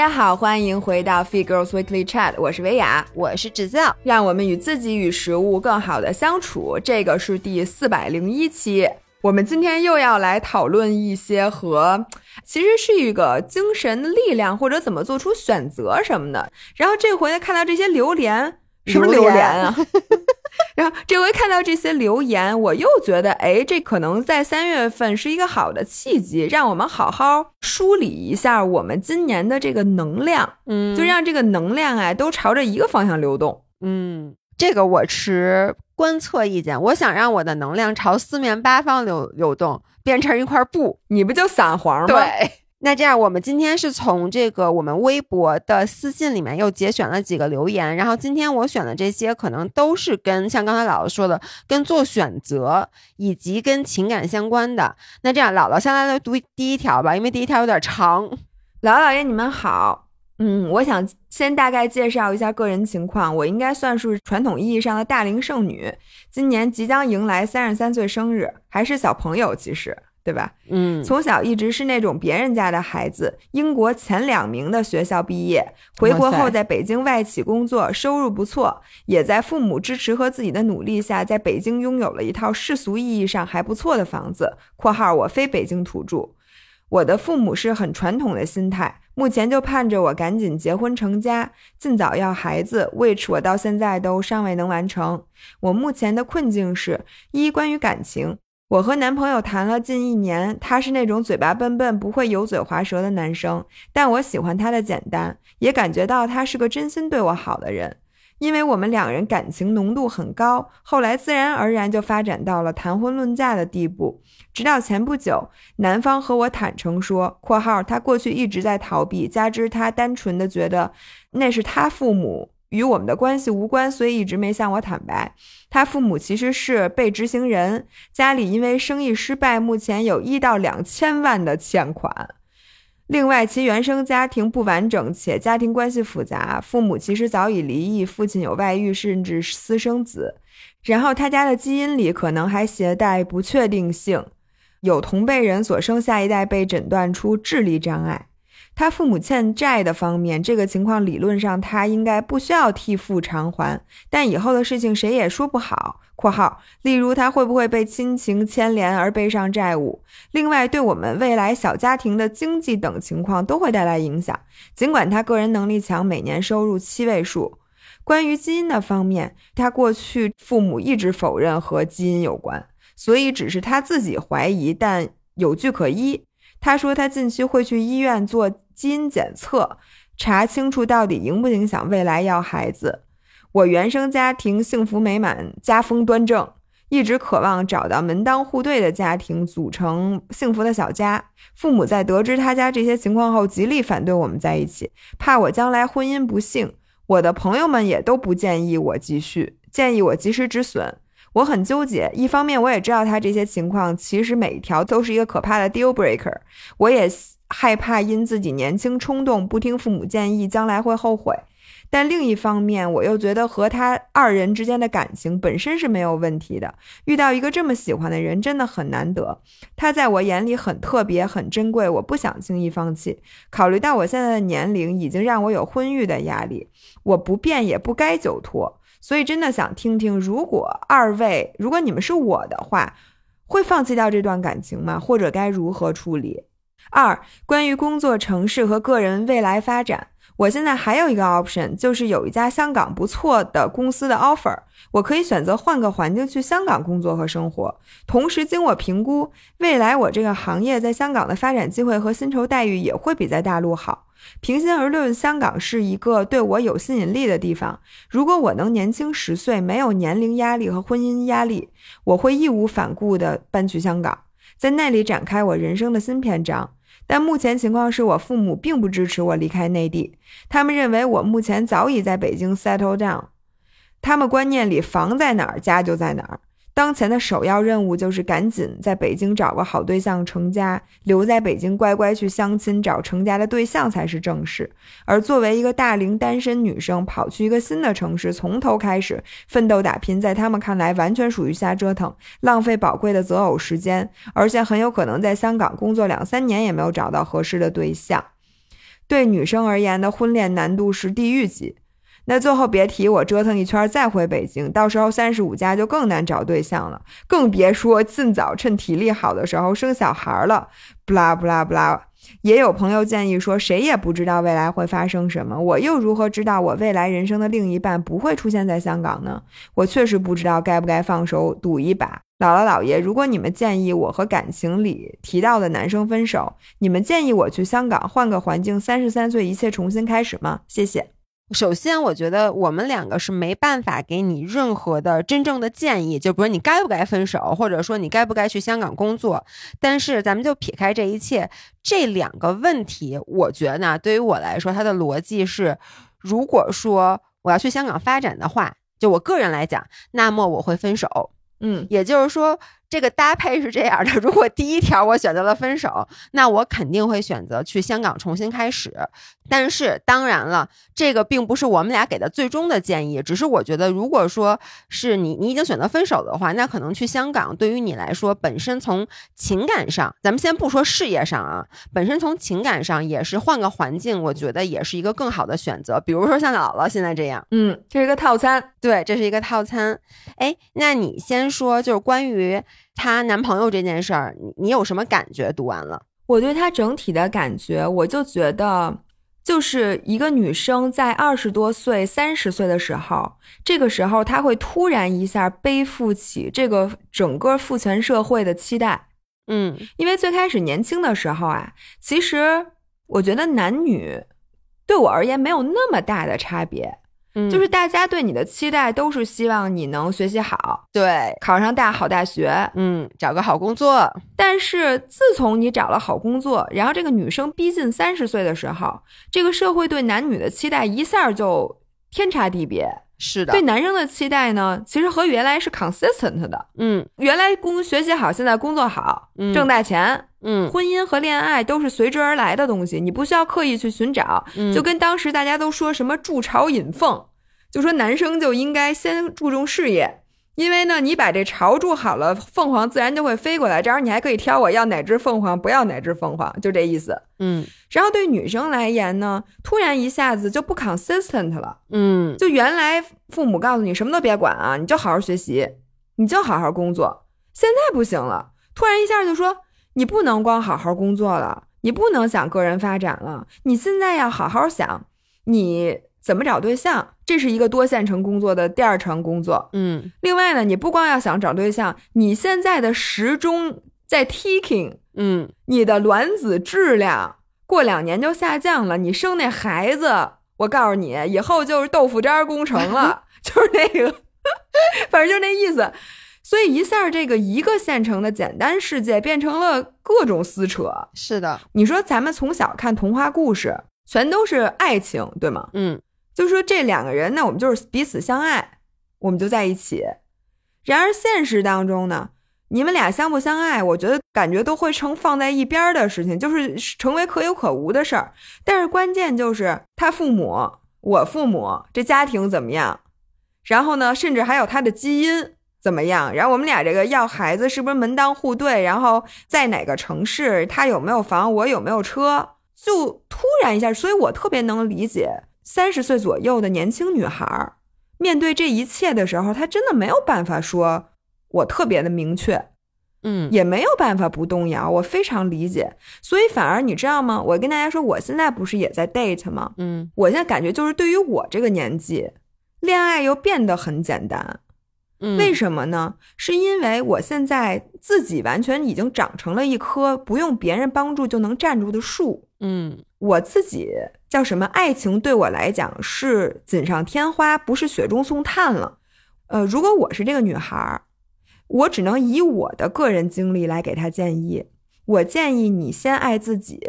家好，欢迎回到 Fit Girls Weekly Chat，我是维雅，我是芷笑，让我们与自己与食物更好的相处。这个是第四百零一期，我们今天又要来讨论一些和其实是一个精神的力量或者怎么做出选择什么的。然后这回呢，看到这些榴莲，什么榴莲啊？然后这回看到这些留言，我又觉得，哎，这可能在三月份是一个好的契机，让我们好好梳理一下我们今年的这个能量，嗯就让这个能量啊都朝着一个方向流动。嗯，这个我持观测意见，我想让我的能量朝四面八方流流动，变成一块布。你不就散黄吗？对，那这样我们今天是从这个我们微博的私信里面又节选了几个留言，然后今天我选的这些可能都是跟像刚才姥姥说的，跟做选择以及跟情感相关的。那这样姥姥先来读第一条吧，因为第一条有点长。姥姥姥爷你们好，嗯，我想先大概介绍一下个人情况，我应该算是传统意义上的大龄剩女，今年即将迎来三十三岁生日，还是小朋友，其实。对吧？嗯，从小一直是那种别人家的孩子，英国前两名的学校毕业，回国后在北京外企工作，收入不错，也在父母支持和自己的努力下，在北京拥有了一套世俗意义上还不错的房子。（括号我非北京土著）我的父母是很传统的心态，目前就盼着我赶紧结婚成家，尽早要孩子，which 我到现在都尚未能完成。我目前的困境是：一、关于感情。我和男朋友谈了近一年，他是那种嘴巴笨笨、不会油嘴滑舌的男生，但我喜欢他的简单，也感觉到他是个真心对我好的人。因为我们两人感情浓度很高，后来自然而然就发展到了谈婚论嫁的地步。直到前不久，男方和我坦诚说（括号他过去一直在逃避，加之他单纯的觉得那是他父母）。与我们的关系无关，所以一直没向我坦白。他父母其实是被执行人，家里因为生意失败，目前有一到两千万的欠款。另外，其原生家庭不完整，且家庭关系复杂，父母其实早已离异，父亲有外遇，甚至私生子。然后他家的基因里可能还携带不确定性，有同辈人所生下一代被诊断出智力障碍。他父母欠债的方面，这个情况理论上他应该不需要替父偿还，但以后的事情谁也说不好。（括号例如他会不会被亲情牵连而背上债务？另外，对我们未来小家庭的经济等情况都会带来影响。尽管他个人能力强，每年收入七位数。关于基因的方面，他过去父母一直否认和基因有关，所以只是他自己怀疑，但有据可依。他说他近期会去医院做基因检测，查清楚到底影不影响未来要孩子。我原生家庭幸福美满，家风端正，一直渴望找到门当户对的家庭，组成幸福的小家。父母在得知他家这些情况后，极力反对我们在一起，怕我将来婚姻不幸。我的朋友们也都不建议我继续，建议我及时止损。我很纠结，一方面我也知道他这些情况其实每一条都是一个可怕的 deal breaker，我也害怕因自己年轻冲动不听父母建议，将来会后悔。但另一方面，我又觉得和他二人之间的感情本身是没有问题的。遇到一个这么喜欢的人真的很难得，他在我眼里很特别、很珍贵，我不想轻易放弃。考虑到我现在的年龄，已经让我有婚育的压力，我不变也不该久拖。所以真的想听听，如果二位，如果你们是我的话，会放弃掉这段感情吗？或者该如何处理？二，关于工作城市和个人未来发展，我现在还有一个 option，就是有一家香港不错的公司的 offer，我可以选择换个环境去香港工作和生活。同时，经我评估，未来我这个行业在香港的发展机会和薪酬待遇也会比在大陆好。平心而论，香港是一个对我有吸引力的地方。如果我能年轻十岁，没有年龄压力和婚姻压力，我会义无反顾地搬去香港，在那里展开我人生的新篇章。但目前情况是我父母并不支持我离开内地，他们认为我目前早已在北京 settle down，他们观念里房在哪儿，家就在哪儿。当前的首要任务就是赶紧在北京找个好对象成家，留在北京乖乖去相亲找成家的对象才是正事。而作为一个大龄单身女生，跑去一个新的城市，从头开始奋斗打拼，在他们看来完全属于瞎折腾，浪费宝贵的择偶时间，而且很有可能在香港工作两三年也没有找到合适的对象。对女生而言的婚恋难度是地狱级。那最后别提我折腾一圈再回北京，到时候三十五加就更难找对象了，更别说尽早趁体力好的时候生小孩了。不啦不啦不啦。也有朋友建议说，谁也不知道未来会发生什么，我又如何知道我未来人生的另一半不会出现在香港呢？我确实不知道该不该放手赌一把。姥姥姥爷，如果你们建议我和感情里提到的男生分手，你们建议我去香港换个环境，三十三岁一切重新开始吗？谢谢。首先，我觉得我们两个是没办法给你任何的真正的建议，就比如你该不该分手，或者说你该不该去香港工作。但是，咱们就撇开这一切，这两个问题，我觉得呢对于我来说，它的逻辑是：如果说我要去香港发展的话，就我个人来讲，那么我会分手。嗯，也就是说。这个搭配是这样的：如果第一条我选择了分手，那我肯定会选择去香港重新开始。但是当然了，这个并不是我们俩给的最终的建议，只是我觉得，如果说是你你已经选择分手的话，那可能去香港对于你来说，本身从情感上，咱们先不说事业上啊，本身从情感上也是换个环境，我觉得也是一个更好的选择。比如说像姥姥现在这样，嗯，这是一个套餐，对，这是一个套餐。哎，那你先说，就是关于。她男朋友这件事儿，你你有什么感觉？读完了，我对她整体的感觉，我就觉得，就是一个女生在二十多岁、三十岁的时候，这个时候她会突然一下背负起这个整个父权社会的期待。嗯，因为最开始年轻的时候啊，其实我觉得男女对我而言没有那么大的差别。就是大家对你的期待都是希望你能学习好，对，考上大好大学，嗯，找个好工作。但是自从你找了好工作，然后这个女生逼近三十岁的时候，这个社会对男女的期待一下就天差地别。是的，对男生的期待呢，其实和原来是 consistent 的。嗯，原来工学习好，现在工作好，挣大钱。嗯，婚姻和恋爱都是随之而来的东西，你不需要刻意去寻找。就跟当时大家都说什么筑巢引凤。就说男生就应该先注重事业，因为呢，你把这巢筑好了，凤凰自然就会飞过来。这样你还可以挑我要哪只凤凰，不要哪只凤凰，就这意思。嗯，然后对女生来言呢，突然一下子就不 consistent 了。嗯，就原来父母告诉你什么都别管啊，你就好好学习，你就好好工作。现在不行了，突然一下就说你不能光好好工作了，你不能想个人发展了，你现在要好好想你。怎么找对象？这是一个多线程工作的第二层工作。嗯，另外呢，你不光要想找对象，你现在的时钟在 ticking。嗯，你的卵子质量过两年就下降了，你生那孩子，我告诉你，以后就是豆腐渣工程了，就是那个，反正就是那意思。所以一下，这个一个县城的简单世界变成了各种撕扯。是的，你说咱们从小看童话故事，全都是爱情，对吗？嗯。就说这两个人，那我们就是彼此相爱，我们就在一起。然而现实当中呢，你们俩相不相爱，我觉得感觉都会成放在一边的事情，就是成为可有可无的事儿。但是关键就是他父母、我父母这家庭怎么样，然后呢，甚至还有他的基因怎么样，然后我们俩这个要孩子是不是门当户对，然后在哪个城市，他有没有房，我有没有车，就突然一下，所以我特别能理解。三十岁左右的年轻女孩，面对这一切的时候，她真的没有办法说“我特别的明确”，嗯，也没有办法不动摇。我非常理解，所以反而你知道吗？我跟大家说，我现在不是也在 date 吗？嗯，我现在感觉就是对于我这个年纪，恋爱又变得很简单。嗯，为什么呢？是因为我现在自己完全已经长成了一棵不用别人帮助就能站住的树。嗯，我自己叫什么？爱情对我来讲是锦上添花，不是雪中送炭了。呃，如果我是这个女孩儿，我只能以我的个人经历来给她建议。我建议你先爱自己。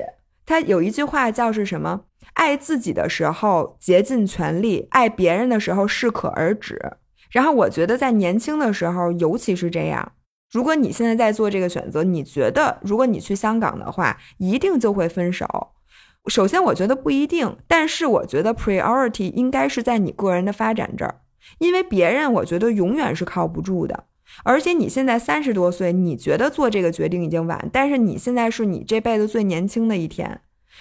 他有一句话叫是什么？爱自己的时候竭尽全力，爱别人的时候适可而止。然后我觉得在年轻的时候，尤其是这样。如果你现在在做这个选择，你觉得如果你去香港的话，一定就会分手？首先，我觉得不一定，但是我觉得 priority 应该是在你个人的发展这儿，因为别人我觉得永远是靠不住的。而且你现在三十多岁，你觉得做这个决定已经晚，但是你现在是你这辈子最年轻的一天，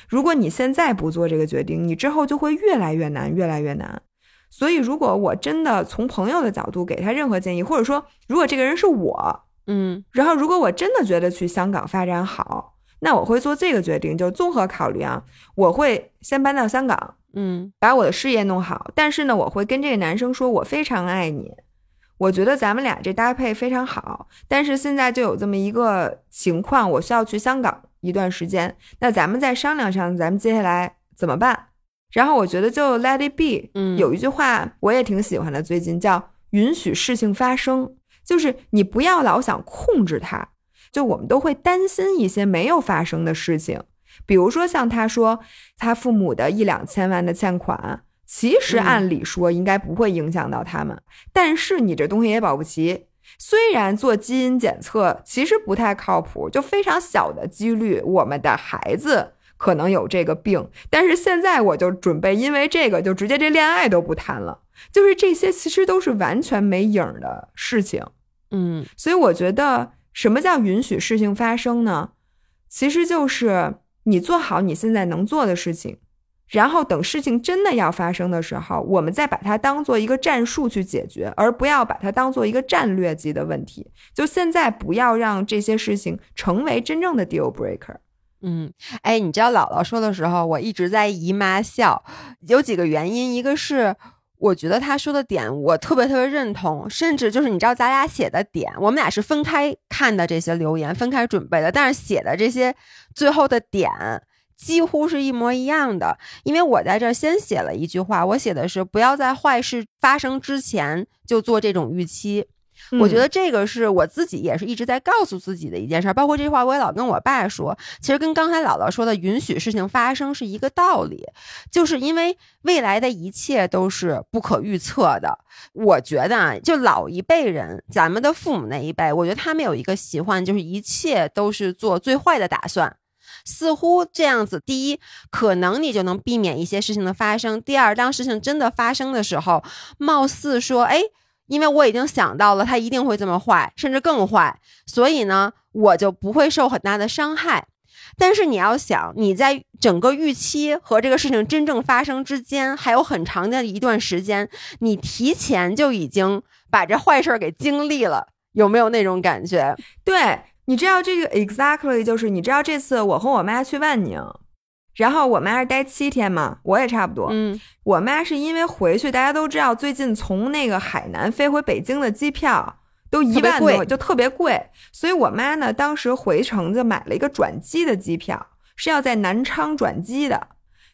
如果你现在不做这个决定，你之后就会越来越难，越来越难。所以，如果我真的从朋友的角度给他任何建议，或者说，如果这个人是我，嗯，然后如果我真的觉得去香港发展好，那我会做这个决定，就综合考虑啊，我会先搬到香港，嗯，把我的事业弄好。但是呢，我会跟这个男生说，我非常爱你，我觉得咱们俩这搭配非常好。但是现在就有这么一个情况，我需要去香港一段时间，那咱们再商量商量，咱们接下来怎么办？然后我觉得就 let it be，嗯有一句话我也挺喜欢的，最近叫允许事情发生，就是你不要老想控制它。就我们都会担心一些没有发生的事情，比如说像他说他父母的一两千万的欠款，其实嗯按理说应该不会影响到他们，但是你这东西也保不齐。虽然做基因检测其实不太靠谱，就非常小的几率，我们的孩子可能有这个病，但是现在我就准备因为这个就直接这恋爱都不谈了，就是这些其实都是完全没影儿的事情。嗯所以我觉得，什么叫允许事情发生呢？其实就是你做好你现在能做的事情，然后等事情真的要发生的时候，我们再把它当做一个战术去解决，而不要把它当做一个战略级的问题。就现在不要让这些事情成为真正的 deal breaker。嗯，哎，你知道姥姥说的时候，我一直在姨妈笑，有几个原因，一个是。我觉得他说的点我特别特别认同，甚至就是你知道咱俩写的点，我们俩是分开看的这些留言，分开准备的，但是写的这些最后的点几乎是一模一样的。因为我在这儿先写了一句话，我写的是不要在坏事发生之前就做这种预期。我觉得这个是我自己也是一直在告诉自己的一件事儿，包括这句话我也老跟我爸说，其实跟刚才姥姥说的允许事情发生是一个道理，就是因为未来的一切都是不可预测的。我觉得啊，就老一辈人，咱们的父母那一辈，我觉得他们有一个习惯，就是一切都是做最坏的打算。似乎这样子，第一，可能你就能避免一些事情的发生；第二，当事情真的发生的时候，貌似说，哎，因为我已经想到了他一定会这么坏，甚至更坏，所以呢，我就不会受很大的伤害。但是你要想，你在整个预期和这个事情真正发生之间，还有很长的一段时间，你提前就已经把这坏事儿给经历了，有没有那种感觉？对，你知道这个 exactly 就是你知道这次我和我妈去万宁，然后我妈是待七天嘛，我也差不多。嗯我妈是因为回去，大家都知道，最近从那个海南飞回北京的机票都一万多，就特别贵，所以我妈呢当时回程就买了一个转机的机票，是要在南昌转机的。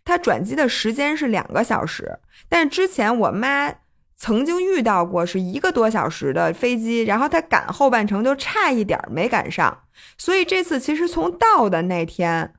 她转机的时间是两个小时，但是之前我妈曾经遇到过是一个多小时的飞机，然后她赶后半程就差一点没赶上，所以这次其实从到的那天，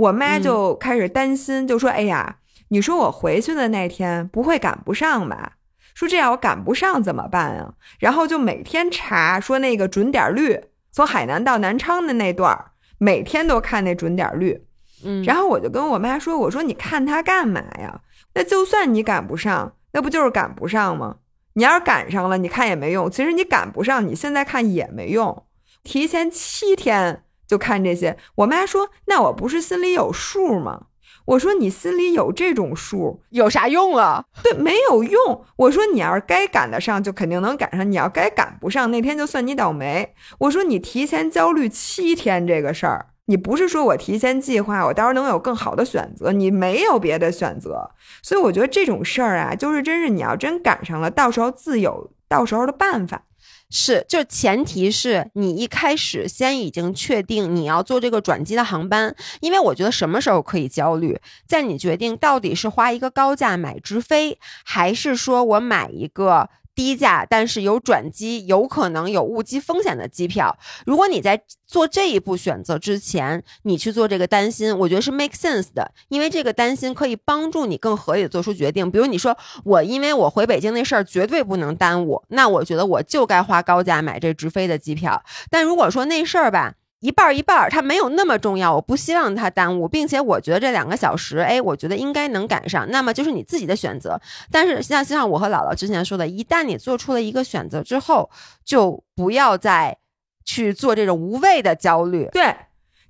我妈嗯就开始担心，就说：“哎呀。”你说我回去的那天不会赶不上吧？说这样我赶不上怎么办啊？然后就每天查说那个准点率，从海南到南昌的那段儿，每天都看那准点率。嗯，然后我就跟我妈说：“我说你看它干嘛呀？那就算你赶不上，那不就是赶不上吗？你要是赶上了，你看也没用。其实你赶不上，你现在看也没用。提前七天就看这些。”我妈说：“那我不是心里有数吗？”我说你心里有这种数，有啥用啊？对，没有用。我说你要是该赶得上，就肯定能赶上；你要该赶不上，那天就算你倒霉。我说你提前焦虑七天这个事儿，你不是说我提前计划，我到时候能有更好的选择，你没有别的选择。所以我觉得这种事儿啊，就是真是你要真赶上了，到时候自有到时候的办法。是，就前提是你一开始先已经确定你要做这个转机的航班，因为我觉得什么时候可以焦虑，在你决定到底是花一个高价买直飞，还是说我买一个。低价但是有转机，有可能有误机风险的机票。如果你在做这一步选择之前，你去做这个担心，我觉得是 make sense 的，因为这个担心可以帮助你更合理的做出决定。比如你说我因为我回北京那事儿绝对不能耽误，那我觉得我就该花高价买这直飞的机票。但如果说那事儿吧，一半儿一半儿，它没有那么重要，我不希望它耽误，并且我觉得这两个小时，哎，我觉得应该能赶上，那么就是你自己的选择。但是像像我和姥姥之前说的，一旦你做出了一个选择之后，就不要再去做这种无谓的焦虑。对，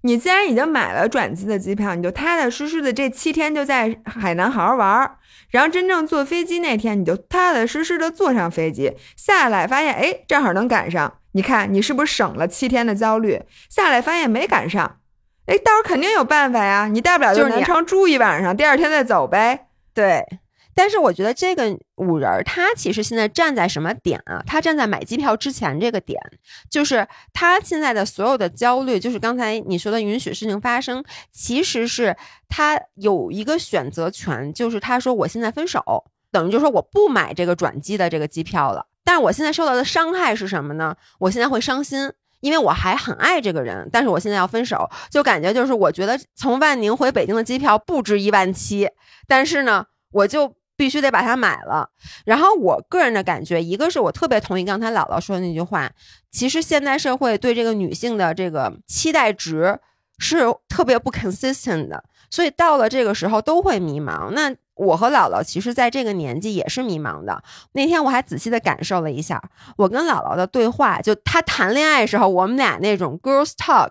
你既然已经买了转机的机票，你就踏踏实实的这七天就在海南好好玩儿。然后真正坐飞机那天，你就踏踏实实的坐上飞机，下来发现，哎，正好能赶上。你看，你是不是省了七天的焦虑？下来发现没赶上，哎，到时候肯定有办法呀。你大不了就南昌住一晚上，第二天再走呗。对。但是我觉得这个五人儿，他其实现在站在什么点啊？他站在买机票之前这个点，就是他现在的所有的焦虑，就是刚才你说的允许事情发生，其实是他有一个选择权，就是他说我现在分手，等于就是说我不买这个转机的这个机票了。但是我现在受到的伤害是什么呢？我现在会伤心，因为我还很爱这个人，但是我现在要分手，就感觉就是我觉得从万宁回北京的机票不值一万七，但是呢，我就。必须得把它买了。然后我个人的感觉，一个是我特别同意刚才姥姥说的那句话，其实现代社会对这个女性的这个期待值是特别不 consistent 的，所以到了这个时候都会迷茫。那我和姥姥其实在这个年纪也是迷茫的。那天我还仔细的感受了一下我跟姥姥的对话，就她谈恋爱时候我们俩那种 girls talk，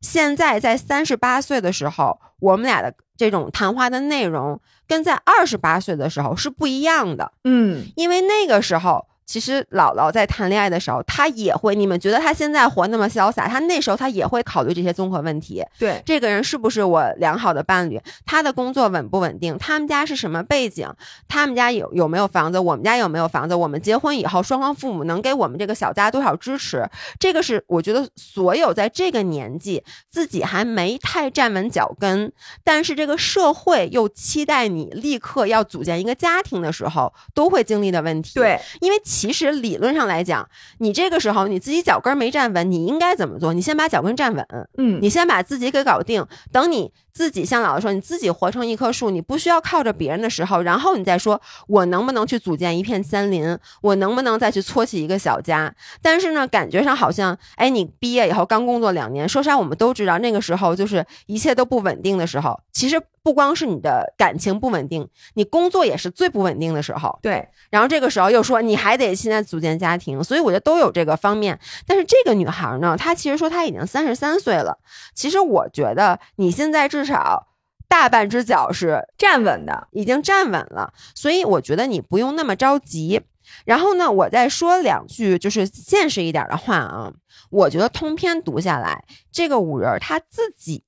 现在在三十八岁的时候，我们俩的这种谈话的内容。跟在二十八岁的时候是不一样的，嗯，因为那个时候。其实姥姥在谈恋爱的时候，她也会。你们觉得她现在活那么潇洒，她那时候她也会考虑这些综合问题。对，这个人是不是我良好的伴侣？他的工作稳不稳定？他们家是什么背景？他们家有有没有房子？我们家有没有房子？我们结婚以后，双方父母能给我们这个小家多少支持？这个是我觉得所有在这个年纪自己还没太站稳脚跟，但是这个社会又期待你立刻要组建一个家庭的时候，都会经历的问题。对，因为。其实理论上来讲，你这个时候你自己脚跟没站稳，你应该怎么做？你先把脚跟站稳，嗯，你先把自己给搞定，等你。自己像姥姥说，你自己活成一棵树，你不需要靠着别人的时候，然后你再说，我能不能去组建一片森林？我能不能再去搓起一个小家？但是呢，感觉上好像，哎，你毕业以后刚工作两年，说实话，我们都知道那个时候就是一切都不稳定的时候。其实不光是你的感情不稳定，你工作也是最不稳定的时候。对。然后这个时候又说你还得现在组建家庭，所以我觉得都有这个方面。但是这个女孩呢，她其实说她已经三十三岁了。其实我觉得你现在。至少大半只脚是站稳的，已经站稳了，所以我觉得你不用那么着急。然后呢，我再说两句就是现实一点的话啊，我觉得通篇读下来，这个五人他自己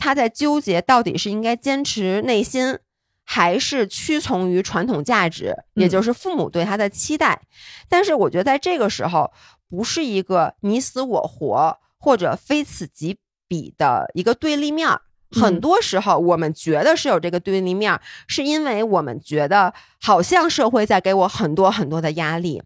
他在纠结到底是应该坚持内心，还是屈从于传统价值，也就是父母对他的期待。但是我觉得在这个时候，不是一个你死我活或者非此即彼的一个对立面儿。很多时候，我们觉得是有这个对立面，是因为我们觉得好像社会在给我很多很多的压力。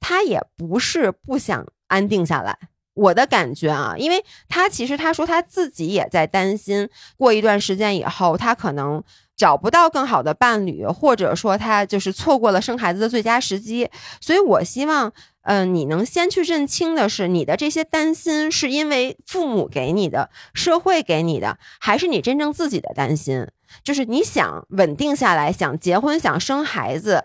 他也不是不想安定下来，我的感觉啊，因为他其实他说他自己也在担心，过一段时间以后，他可能找不到更好的伴侣，或者说他就是错过了生孩子的最佳时机。所以我希望。嗯，你能先去认清的是，你的这些担心是因为父母给你的，社会给你的，还是你真正自己的担心？就是你想稳定下来，想结婚，想生孩子，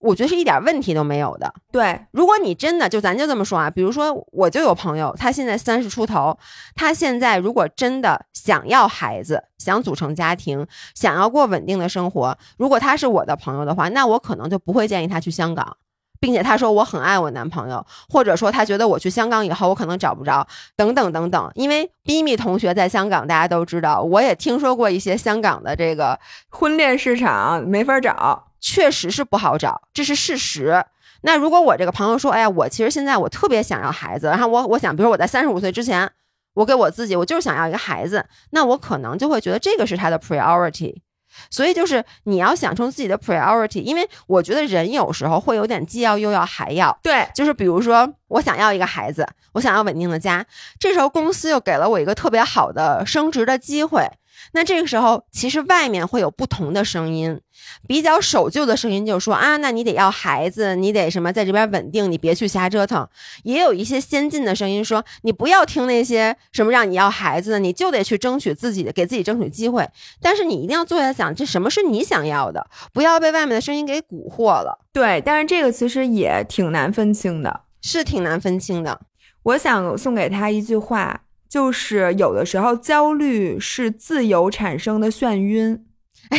我觉得是一点问题都没有的。对，如果你真的就咱就这么说啊，比如说我就有朋友，他现在三十出头，他现在如果真的想要孩子，想组成家庭，想要过稳定的生活，如果他是我的朋友的话，那我可能就不会建议他去香港。并且他说我很爱我男朋友，或者说他觉得我去香港以后我可能找不着，等等等等。因为 Bimi 同学在香港，大家都知道，我也听说过一些香港的这个婚恋市场没法找，确实是不好找，这是事实。那如果我这个朋友说，哎呀，我其实现在我特别想要孩子，然后我我想，比如我在三十五岁之前，我给我自己，我就是想要一个孩子，那我可能就会觉得这个是他的 priority。所以就是你要想出自己的 priority，因为我觉得人有时候会有点既要又要还要。对，就是比如说我想要一个孩子，我想要稳定的家，这时候公司又给了我一个特别好的升职的机会。那这个时候，其实外面会有不同的声音，比较守旧的声音就说啊，那你得要孩子，你得什么在这边稳定，你别去瞎折腾。也有一些先进的声音说，你不要听那些什么让你要孩子的，你就得去争取自己的，给自己争取机会。但是你一定要坐下想，这什么是你想要的，不要被外面的声音给蛊惑了。对，但是这个其实也挺难分清的，是挺难分清的。我想送给他一句话。就是有的时候焦虑是自由产生的眩晕。哎，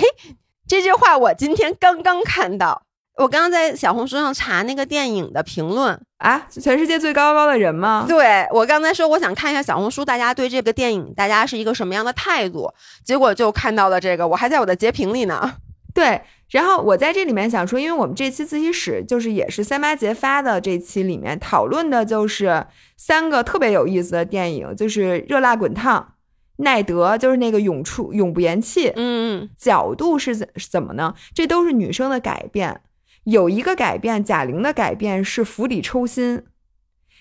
这句话我今天刚刚看到。我刚刚在小红书上查那个电影的评论啊，全世界最高高的人吗？对我刚才说，我想看一下小红书，大家对这个电影，大家是一个什么样的态度？结果就看到了这个，我还在我的截屏里呢。对，然后我在这里面想说，因为我们这期自习室就是也是三八节发的这期里面讨论的就是三个特别有意思的电影，就是《热辣滚烫》、奈德，就是那个永出永不言弃。嗯，角度是怎怎么呢？这都是女生的改变。有一个改变，贾玲的改变是釜底抽薪，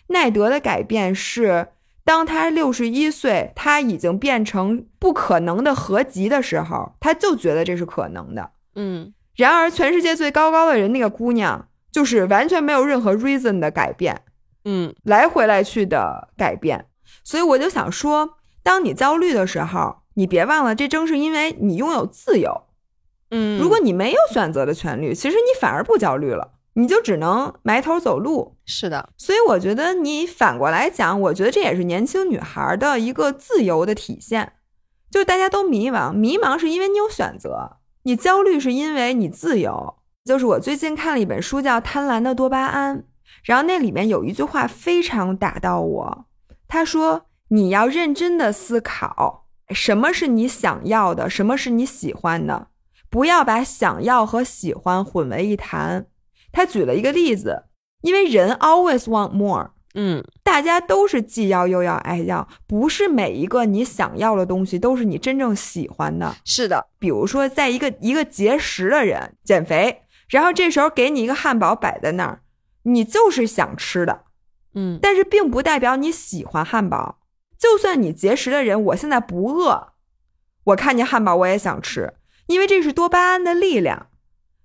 奈德的改变是当他六十一岁，他已经变成不可能的合集的时候，他就觉得这是可能的。嗯，然而全世界最高高的人那个姑娘，就是完全没有任何 reason 的改变，嗯，来回来去的改变。所以我就想说，当你焦虑的时候，你别忘了，这正是因为你拥有自由。嗯，如果你没有选择的权利，其实你反而不焦虑了，你就只能埋头走路。是的，所以我觉得你反过来讲，我觉得这也是年轻女孩的一个自由的体现。就大家都迷茫，迷茫是因为你有选择，你焦虑是因为你自由。就是我最近看了一本书叫《贪婪的多巴胺》，然后那里面有一句话非常打到我，他说：“你要认真的思考，什么是你想要的，什么是你喜欢的。”不要把想要和喜欢混为一谈。他举了一个例子，因为人 always want more，嗯，大家都是既要又要爱要，不是每一个你想要的东西都是你真正喜欢的。是的，比如说，在一个一个节食的人减肥，然后这时候给你一个汉堡摆在那儿，你就是想吃的，嗯，但是并不代表你喜欢汉堡。就算你节食的人，我现在不饿，我看见汉堡我也想吃。因为这是多巴胺的力量，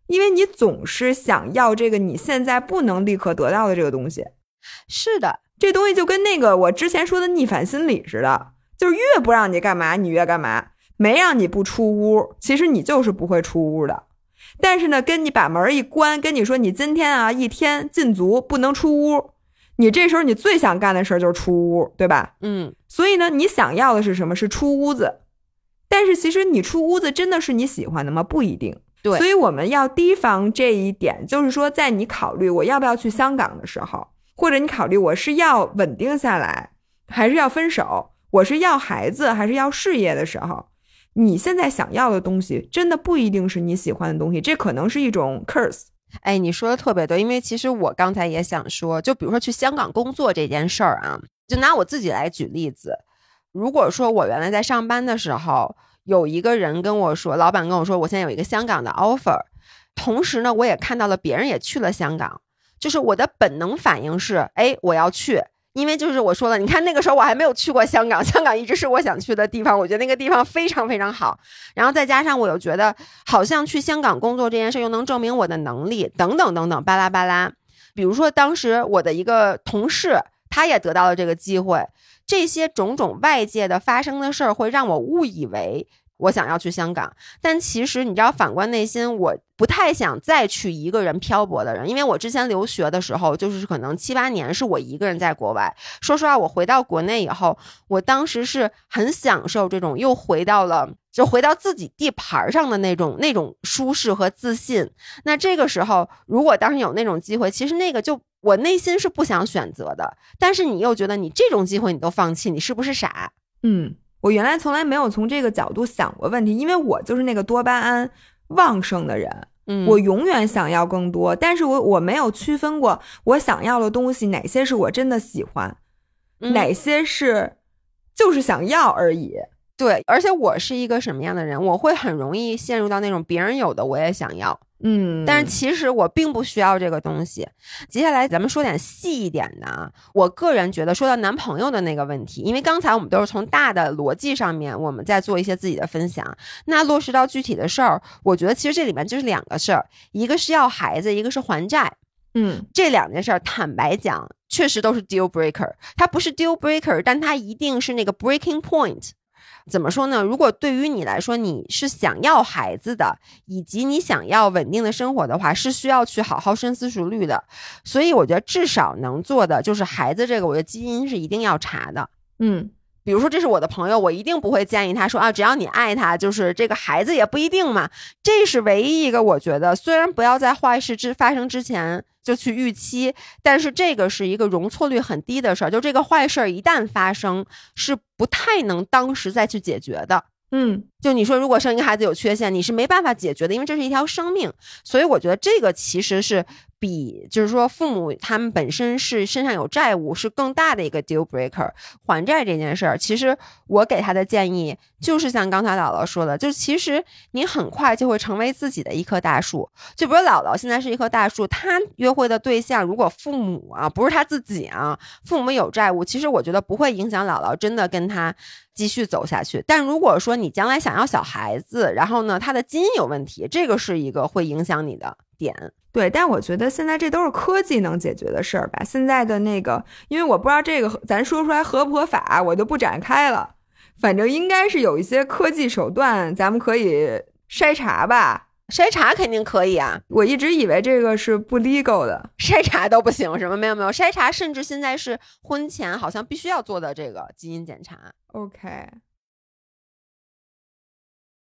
因为你总是想要这个你现在不能立刻得到的这个东西。是的，这东西就跟那个我之前说的逆反心理似的，就是越不让你干嘛，你越干嘛。没让你不出屋，其实你就是不会出屋的。但是呢，跟你把门一关，跟你说你今天啊一天禁足不能出屋，你这时候你最想干的事儿就是出屋，对吧？嗯。所以呢，你想要的是什么？是出屋子。但是其实你出屋子真的是你喜欢的吗？不一定。对，所以我们要提防这一点，就是说，在你考虑我要不要去香港的时候，或者你考虑我是要稳定下来，还是要分手，我是要孩子还是要事业的时候，你现在想要的东西真的不一定是你喜欢的东西，这可能是一种 curse。哎，你说的特别对，因为其实我刚才也想说，就比如说去香港工作这件事儿啊，就拿我自己来举例子。如果说我原来在上班的时候，有一个人跟我说，老板跟我说，我现在有一个香港的 offer，同时呢，我也看到了别人也去了香港，就是我的本能反应是，哎，我要去，因为就是我说了，你看那个时候我还没有去过香港，香港一直是我想去的地方，我觉得那个地方非常非常好，然后再加上我又觉得好像去香港工作这件事又能证明我的能力，等等等等，巴拉巴拉，比如说当时我的一个同事，他也得到了这个机会。这些种种外界的发生的事儿，会让我误以为我想要去香港，但其实你知道，反观内心，我不太想再去一个人漂泊的人，因为我之前留学的时候，就是可能七八年是我一个人在国外。说实话，我回到国内以后，我当时是很享受这种又回到了就回到自己地盘上的那种那种舒适和自信。那这个时候，如果当时有那种机会，其实那个就。我内心是不想选择的，但是你又觉得你这种机会你都放弃，你是不是傻？嗯，我原来从来没有从这个角度想过问题，因为我就是那个多巴胺旺盛的人，嗯，我永远想要更多，但是我我没有区分过我想要的东西哪些是我真的喜欢，哪些是就是想要而已。对，而且我是一个什么样的人？我会很容易陷入到那种别人有的我也想要。嗯，但是其实我并不需要这个东西。接下来咱们说点细一点的啊。我个人觉得，说到男朋友的那个问题，因为刚才我们都是从大的逻辑上面，我们在做一些自己的分享。那落实到具体的事儿，我觉得其实这里面就是两个事儿，一个是要孩子，一个是还债。嗯，这两件事儿，坦白讲，确实都是 deal breaker。它不是 deal breaker，但它一定是那个 breaking point。怎么说呢？如果对于你来说，你是想要孩子的，以及你想要稳定的生活的话，是需要去好好深思熟虑的。所以我觉得至少能做的就是孩子这个，我觉得基因是一定要查的。嗯，比如说这是我的朋友，我一定不会建议他说啊，只要你爱他，就是这个孩子也不一定嘛。这是唯一一个我觉得，虽然不要在坏事之发生之前就去预期，但是这个是一个容错率很低的事儿。就这个坏事儿一旦发生，是不太能当时再去解决的。嗯，就你说，如果生一个孩子有缺陷，你是没办法解决的，因为这是一条生命。所以我觉得这个其实是。比就是说，父母他们本身是身上有债务，是更大的一个 deal breaker。还债这件事儿，其实我给他的建议就是像刚才姥姥说的，就其实你很快就会成为自己的一棵大树。就比如姥姥现在是一棵大树，她约会的对象如果父母啊不是他自己啊，父母有债务，其实我觉得不会影响姥姥真的跟他继续走下去。但如果说你将来想要小孩子，然后呢他的基因有问题，这个是一个会影响你的点。对，但我觉得现在这都是科技能解决的事儿吧。现在的那个，因为我不知道这个咱说出来合不合法，我就不展开了。反正应该是有一些科技手段，咱们可以筛查吧。筛查肯定可以啊。我一直以为这个是不 legal 的，筛查都不行什么？没有没有，筛查甚至现在是婚前好像必须要做的这个基因检查。OK。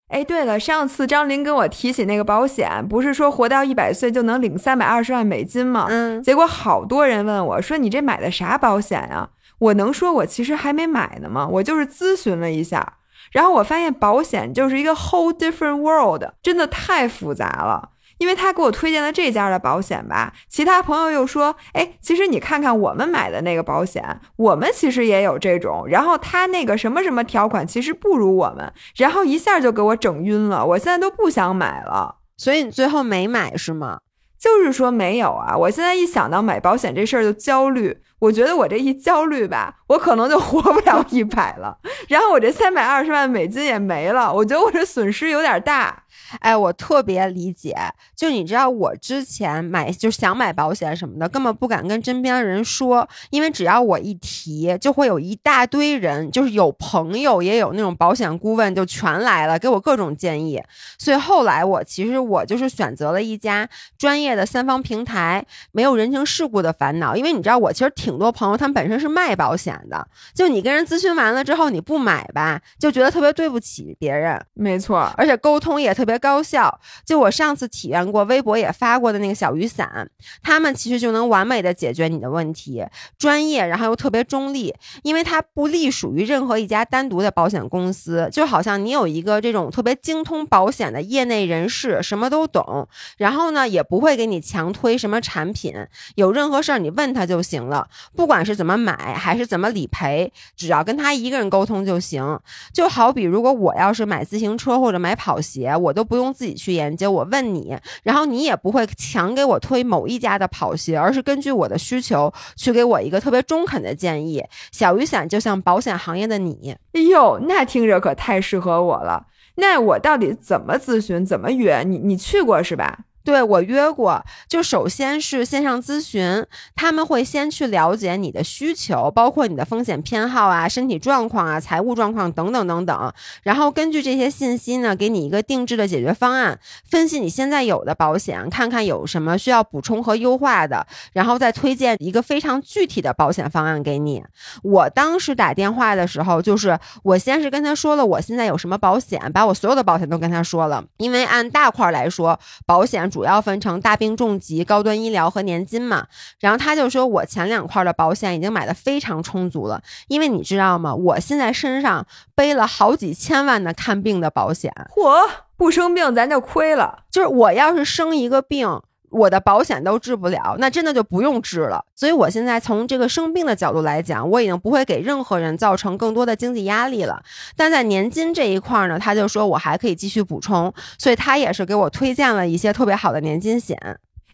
哎，对了，上次张琳跟我提起那个保险，不是说活到一百岁就能领三百二十万美金吗？嗯，结果好多人问我说：“你这买的啥保险呀？”我能说我其实还没买呢吗？我就是咨询了一下，然后我发现保险就是一个 whole different world，真的太复杂了。因为他给我推荐了这家的保险吧，其他朋友又说，哎，其实你看看我们买的那个保险，我们其实也有这种，然后他那个什么什么条款其实不如我们，然后一下就给我整晕了，我现在都不想买了。所以你最后没买是吗？就是说没有啊，我现在一想到买保险这事儿就焦虑，我觉得我这一焦虑吧，我可能就活不了 一百了，然后我这三百二十万美金也没了，我觉得我这损失有点大。哎，我特别理解。就你知道，我之前买就想买保险什么的，根本不敢跟身边人说，因为只要我一提，就会有一大堆人，就是有朋友也有那种保险顾问，就全来了，给我各种建议。所以后来我其实我就是选择了一家专业的三方平台，没有人情世故的烦恼。因为你知道，我其实挺多朋友，他们本身是卖保险的，就你跟人咨询完了之后，你不买吧，就觉得特别对不起别人。没错，而且沟通也特别。高效，就我上次体验过，微博也发过的那个小雨伞，他们其实就能完美的解决你的问题，专业，然后又特别中立，因为它不隶属于任何一家单独的保险公司，就好像你有一个这种特别精通保险的业内人士，什么都懂，然后呢，也不会给你强推什么产品，有任何事儿你问他就行了，不管是怎么买还是怎么理赔，只要跟他一个人沟通就行。就好比如果我要是买自行车或者买跑鞋，我都不。用自己去研究，我问你，然后你也不会强给我推某一家的跑鞋，而是根据我的需求去给我一个特别中肯的建议。小雨伞就像保险行业的你，哎呦，那听着可太适合我了。那我到底怎么咨询，怎么约？你你去过是吧？对我约过，就首先是线上咨询，他们会先去了解你的需求，包括你的风险偏好啊、身体状况啊、财务状况等等等等，然后根据这些信息呢，给你一个定制的解决方案，分析你现在有的保险，看看有什么需要补充和优化的，然后再推荐一个非常具体的保险方案给你。我当时打电话的时候，就是我先是跟他说了我现在有什么保险，把我所有的保险都跟他说了，因为按大块来说，保险。主要分成大病重疾、高端医疗和年金嘛。然后他就说，我前两块的保险已经买的非常充足了，因为你知道吗？我现在身上背了好几千万的看病的保险。嚯，不生病咱就亏了。就是我要是生一个病。我的保险都治不了，那真的就不用治了。所以我现在从这个生病的角度来讲，我已经不会给任何人造成更多的经济压力了。但在年金这一块呢，他就说我还可以继续补充，所以他也是给我推荐了一些特别好的年金险。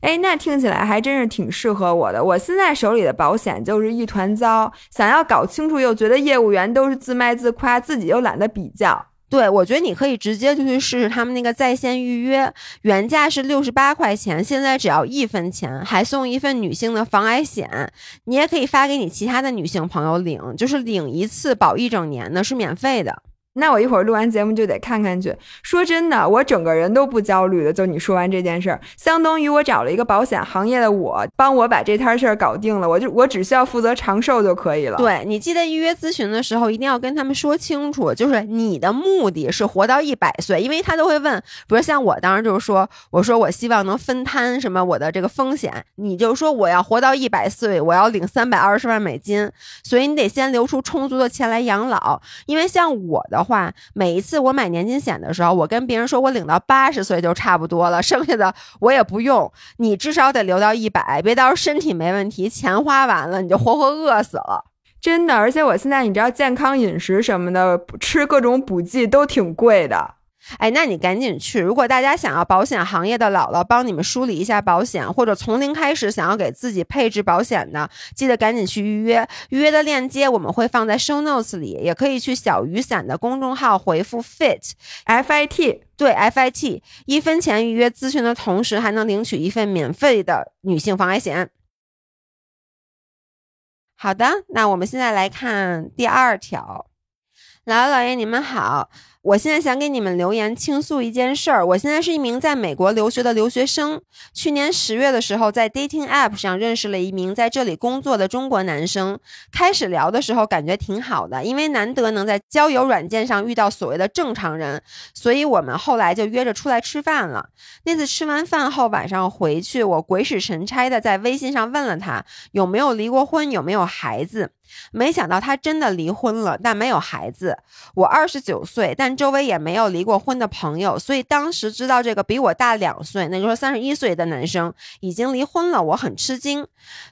哎，那听起来还真是挺适合我的。我现在手里的保险就是一团糟，想要搞清楚又觉得业务员都是自卖自夸，自己又懒得比较。对，我觉得你可以直接就去试试他们那个在线预约，原价是六十八块钱，现在只要一分钱，还送一份女性的防癌险，你也可以发给你其他的女性朋友领，就是领一次保一整年的，是免费的。那我一会儿录完节目就得看看去。说真的，我整个人都不焦虑的。就你说完这件事儿，相当于我找了一个保险行业的我，帮我把这摊事儿搞定了。我就我只需要负责长寿就可以了。对你记得预约咨询的时候，一定要跟他们说清楚，就是你的目的是活到一百岁，因为他都会问。比如像我当时就是说，我说我希望能分摊什么我的这个风险，你就说我要活到一百岁，我要领三百二十万美金，所以你得先留出充足的钱来养老。因为像我的。话每一次我买年金险的时候，我跟别人说我领到八十岁就差不多了，剩下的我也不用。你至少得留到一百，别到时候身体没问题，钱花完了你就活活饿死了。真的，而且我现在你知道健康饮食什么的，吃各种补剂都挺贵的。哎，那你赶紧去！如果大家想要保险行业的姥姥帮你们梳理一下保险，或者从零开始想要给自己配置保险的，记得赶紧去预约。预约的链接我们会放在 show notes 里，也可以去小雨伞的公众号回复 fit f i t 对 f i t 一分钱预约咨询的同时，还能领取一份免费的女性防癌险。好的，那我们现在来看第二条。姥姥姥爷，你们好。我现在想给你们留言倾诉一件事儿。我现在是一名在美国留学的留学生。去年十月的时候，在 dating app 上认识了一名在这里工作的中国男生。开始聊的时候感觉挺好的，因为难得能在交友软件上遇到所谓的正常人，所以我们后来就约着出来吃饭了。那次吃完饭后，晚上回去，我鬼使神差的在微信上问了他有没有离过婚，有没有孩子。没想到他真的离婚了，但没有孩子。我二十九岁，但周围也没有离过婚的朋友，所以当时知道这个比我大两岁，那就是三十一岁的男生已经离婚了，我很吃惊。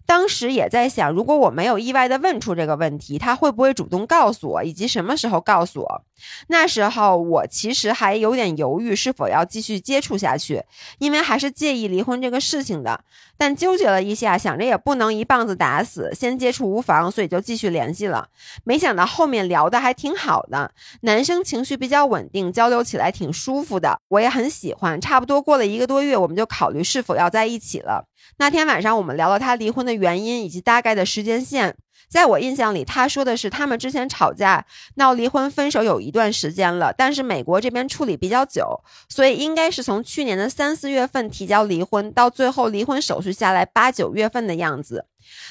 当时也在想，如果我没有意外的问出这个问题，他会不会主动告诉我，以及什么时候告诉我？那时候我其实还有点犹豫是否要继续接触下去，因为还是介意离婚这个事情的。但纠结了一下，想着也不能一棒子打死，先接触无妨，所以就继续联系了。没想到后面聊的还挺好的，男生情绪比较稳定，交流起来挺舒服的，我也很喜欢。差不多过了一个多月，我们就考虑是否要在一起了。那天晚上我们聊了他离婚的原因以及大概的时间线。在我印象里，他说的是他们之前吵架闹离婚分手有一段时间了，但是美国这边处理比较久，所以应该是从去年的三四月份提交离婚，到最后离婚手续下来八九月份的样子。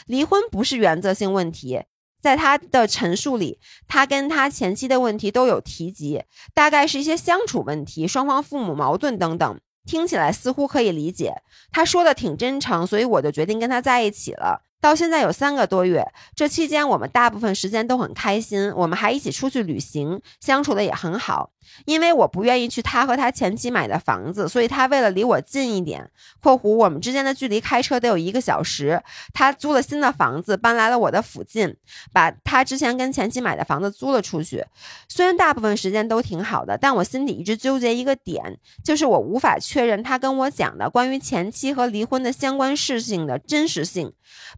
离婚不是原则性问题，在他的陈述里，他跟他前妻的问题都有提及，大概是一些相处问题、双方父母矛盾等等，听起来似乎可以理解。他说的挺真诚，所以我就决定跟他在一起了。到现在有三个多月，这期间我们大部分时间都很开心，我们还一起出去旅行，相处的也很好。因为我不愿意去他和他前妻买的房子，所以他为了离我近一点（括弧我们之间的距离开车得有一个小时），他租了新的房子，搬来了我的附近，把他之前跟前妻买的房子租了出去。虽然大部分时间都挺好的，但我心里一直纠结一个点，就是我无法确认他跟我讲的关于前妻和离婚的相关事情的真实性。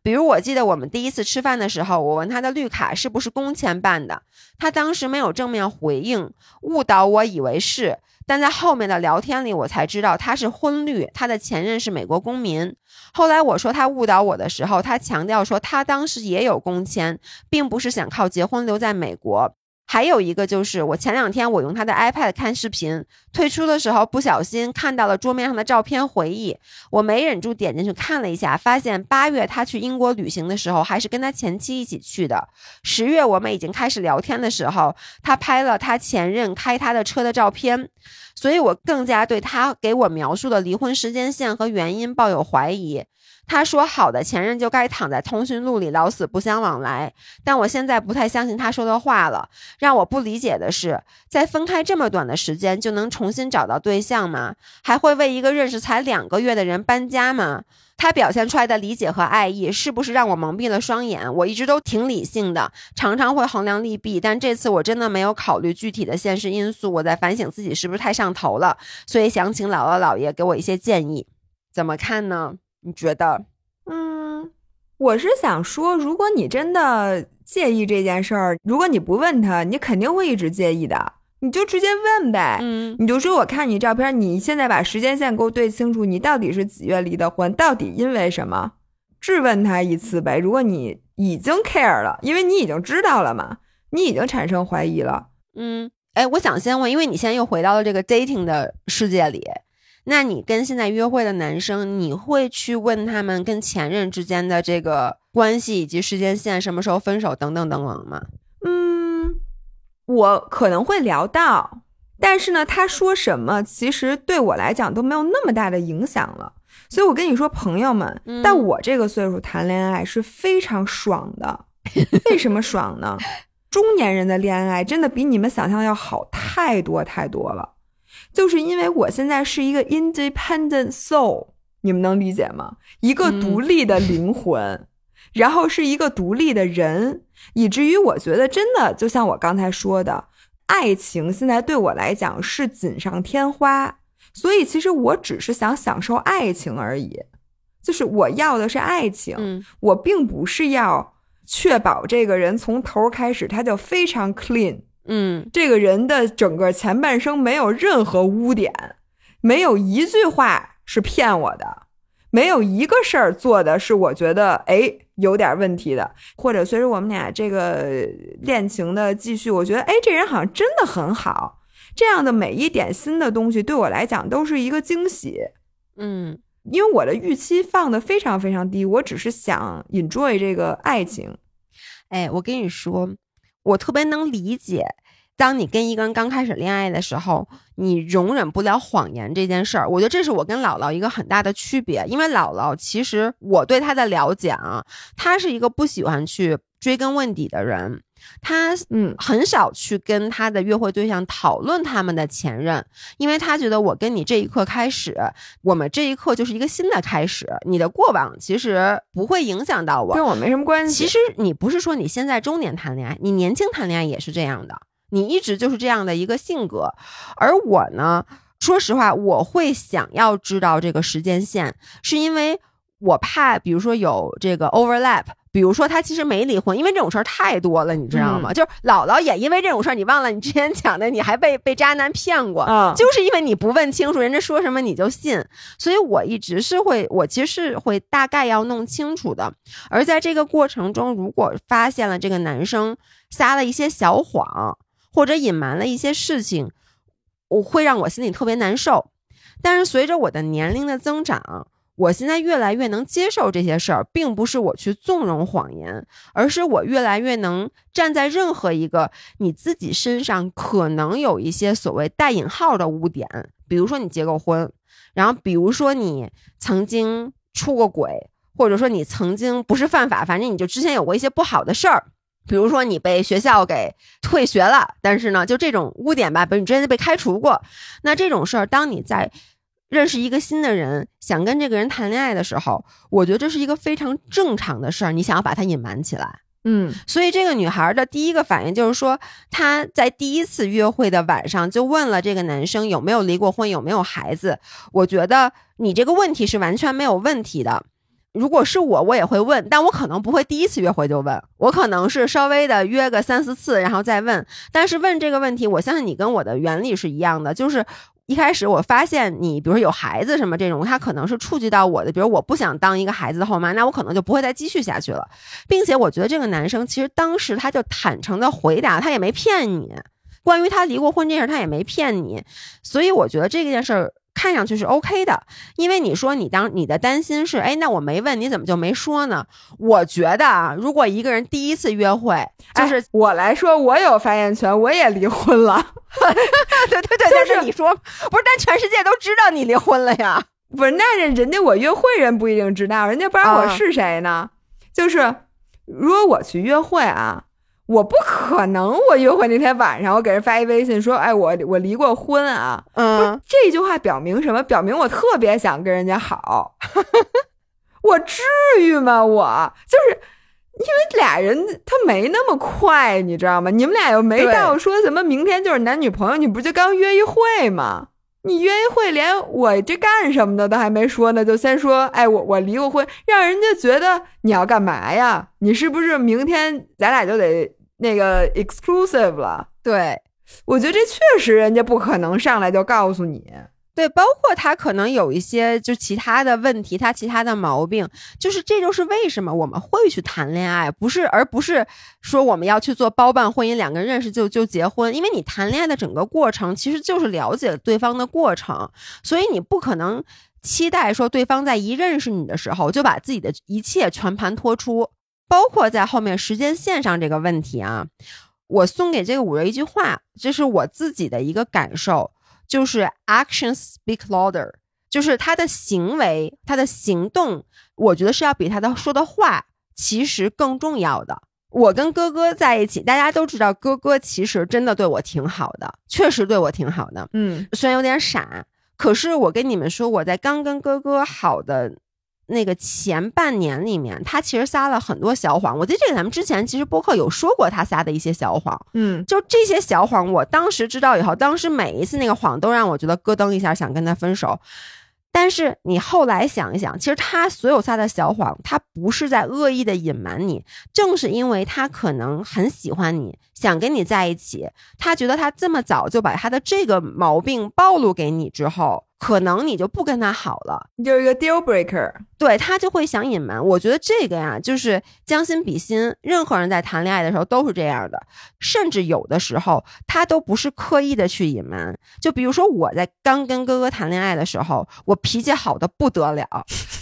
比如，我记得我们第一次吃饭的时候，我问他的绿卡是不是工签办的，他当时没有正面回应，误导。我以为是，但在后面的聊天里，我才知道他是婚绿，他的前任是美国公民。后来我说他误导我的时候，他强调说他当时也有工签，并不是想靠结婚留在美国。还有一个就是，我前两天我用他的 iPad 看视频，退出的时候不小心看到了桌面上的照片回忆，我没忍住点进去看了一下，发现八月他去英国旅行的时候还是跟他前妻一起去的。十月我们已经开始聊天的时候，他拍了他前任开他的车的照片，所以我更加对他给我描述的离婚时间线和原因抱有怀疑。他说：“好的前任就该躺在通讯录里，老死不相往来。”但我现在不太相信他说的话了。让我不理解的是，在分开这么短的时间就能重新找到对象吗？还会为一个认识才两个月的人搬家吗？他表现出来的理解和爱意，是不是让我蒙蔽了双眼？我一直都挺理性的，常常会衡量利弊，但这次我真的没有考虑具体的现实因素。我在反省自己是不是太上头了，所以想请姥姥姥爷给我一些建议，怎么看呢？你觉得？嗯，我是想说，如果你真的介意这件事儿，如果你不问他，你肯定会一直介意的。你就直接问呗，嗯，你就说我看你照片，你现在把时间线给我对清楚，你到底是几月离的婚？到底因为什么？质问他一次呗。如果你已经 care 了，因为你已经知道了嘛，你已经产生怀疑了，嗯。哎，我想先问，因为你现在又回到了这个 dating 的世界里，那你跟现在约会的男生，你会去问他们跟前任之间的这个关系以及时间线，什么时候分手等等等等吗？嗯，我可能会聊到，但是呢，他说什么，其实对我来讲都没有那么大的影响了。所以我跟你说，朋友们，在我这个岁数谈恋爱是非常爽的。为什么爽呢？中年人的恋爱真的比你们想象要好太多太多了，就是因为我现在是一个 independent soul，你们能理解吗？一个独立的灵魂，然后是一个独立的人，以至于我觉得真的就像我刚才说的，爱情现在对我来讲是锦上添花，所以其实我只是想享受爱情而已，就是我要的是爱情，我并不是要。确保这个人从头开始他就非常 clean，嗯，这个人的整个前半生没有任何污点，没有一句话是骗我的，没有一个事儿做的是我觉得哎有点问题的，或者随着我们俩这个恋情的继续，我觉得哎这人好像真的很好，这样的每一点新的东西对我来讲都是一个惊喜，嗯。因为我的预期放的非常非常低，我只是想 enjoy 这个爱情。哎，我跟你说，我特别能理解，当你跟一个人刚开始恋爱的时候，你容忍不了谎言这件事儿。我觉得这是我跟姥姥一个很大的区别，因为姥姥其实我对她的了解啊，她是一个不喜欢去追根问底的人。他嗯很少去跟他的约会对象讨论他们的前任，因为他觉得我跟你这一刻开始，我们这一刻就是一个新的开始，你的过往其实不会影响到我，跟我没什么关系。其实你不是说你现在中年谈恋爱，你年轻谈恋爱也是这样的，你一直就是这样的一个性格。而我呢，说实话，我会想要知道这个时间线，是因为我怕，比如说有这个 overlap。比如说，他其实没离婚，因为这种事儿太多了，你知道吗？就是姥姥也因为这种事儿，你忘了你之前讲的，你还被被渣男骗过，就是因为你不问清楚人家说什么你就信，所以我一直是会，我其实是会大概要弄清楚的。而在这个过程中，如果发现了这个男生撒了一些小谎，或者隐瞒了一些事情，我会让我心里特别难受。但是随着我的年龄的增长。我现在越来越能接受这些事儿，并不是我去纵容谎言，而是我越来越能站在任何一个你自己身上可能有一些所谓带引号的污点，比如说你结过婚，然后比如说你曾经出过轨，或者说你曾经不是犯法，反正你就之前有过一些不好的事儿，比如说你被学校给退学了，但是呢，就这种污点吧，比如你之前被开除过，那这种事儿，当你在。认识一个新的人，想跟这个人谈恋爱的时候，我觉得这是一个非常正常的事儿。你想要把它隐瞒起来，嗯，所以这个女孩的第一个反应就是说，她在第一次约会的晚上就问了这个男生有没有离过婚，有没有孩子。我觉得你这个问题是完全没有问题的。如果是我，我也会问，但我可能不会第一次约会就问，我可能是稍微的约个三四次，然后再问。但是问这个问题，我相信你跟我的原理是一样的，就是。一开始我发现你，比如说有孩子什么这种，他可能是触及到我的，比如我不想当一个孩子的后妈，那我可能就不会再继续下去了，并且我觉得这个男生其实当时他就坦诚的回答，他也没骗你，关于他离过婚这事他也没骗你，所以我觉得这件事儿。看上去是 OK 的，因为你说你当你的担心是，哎，那我没问你怎么就没说呢？我觉得啊，如果一个人第一次约会，就是我来说，我有发言权，我也离婚了。对对对，就是你说，不是，但全世界都知道你离婚了呀。不是，那人人家我约会人不一定知道，人家不知道我是谁呢。就是如果我去约会啊。我不可能，我约会那天晚上，我给人发一微信说：“哎，我我离过婚啊。”嗯，这句话表明什么？表明我特别想跟人家好。我至于吗？我就是因为俩人他没那么快，你知道吗？你们俩又没到说什么明天就是男女朋友，你不就刚约一会吗？你约一会，连我这干什么的都还没说呢，就先说：“哎，我我离过婚。”让人家觉得你要干嘛呀？你是不是明天咱俩就得？那个 exclusive 了，对，我觉得这确实人家不可能上来就告诉你，对，包括他可能有一些就其他的问题，他其他的毛病，就是这就是为什么我们会去谈恋爱，不是而不是说我们要去做包办婚姻，两个人认识就就结婚，因为你谈恋爱的整个过程其实就是了解对方的过程，所以你不可能期待说对方在一认识你的时候就把自己的一切全盘托出，包括在后面时间线上这个问题啊。我送给这个五人一句话，这是我自己的一个感受，就是 actions speak louder，就是他的行为，他的行动，我觉得是要比他的说的话其实更重要的。我跟哥哥在一起，大家都知道，哥哥其实真的对我挺好的，确实对我挺好的。嗯，虽然有点傻，可是我跟你们说，我在刚跟哥哥好的。那个前半年里面，他其实撒了很多小谎。我记得这个咱们之前其实播客有说过他撒的一些小谎。嗯，就这些小谎，我当时知道以后，当时每一次那个谎都让我觉得咯噔一下，想跟他分手。但是你后来想一想，其实他所有撒的小谎，他不是在恶意的隐瞒你，正是因为他可能很喜欢你，想跟你在一起，他觉得他这么早就把他的这个毛病暴露给你之后。可能你就不跟他好了，你就是一个 deal breaker，对他就会想隐瞒。我觉得这个呀，就是将心比心。任何人在谈恋爱的时候都是这样的，甚至有的时候他都不是刻意的去隐瞒。就比如说我在刚跟哥哥谈恋爱的时候，我脾气好的不得了，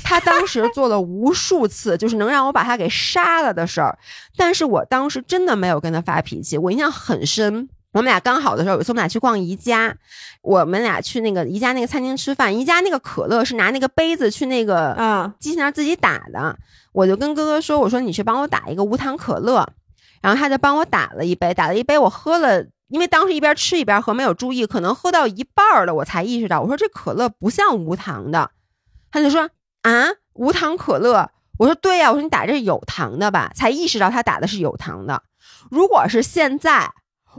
他当时做了无数次就是能让我把他给杀了的事儿，但是我当时真的没有跟他发脾气，我印象很深。我们俩刚好的时候，有一次我们俩去逛宜家，我们俩去那个宜家那个餐厅吃饭。宜家那个可乐是拿那个杯子去那个啊机器那儿自己打的。我就跟哥哥说：“我说你去帮我打一个无糖可乐。”然后他就帮我打了一杯，打了一杯，我喝了，因为当时一边吃一边喝，没有注意，可能喝到一半了，我才意识到，我说这可乐不像无糖的。他就说：“啊，无糖可乐。”我说：“对呀。”我说：“你打这是有糖的吧？”才意识到他打的是有糖的。如果是现在。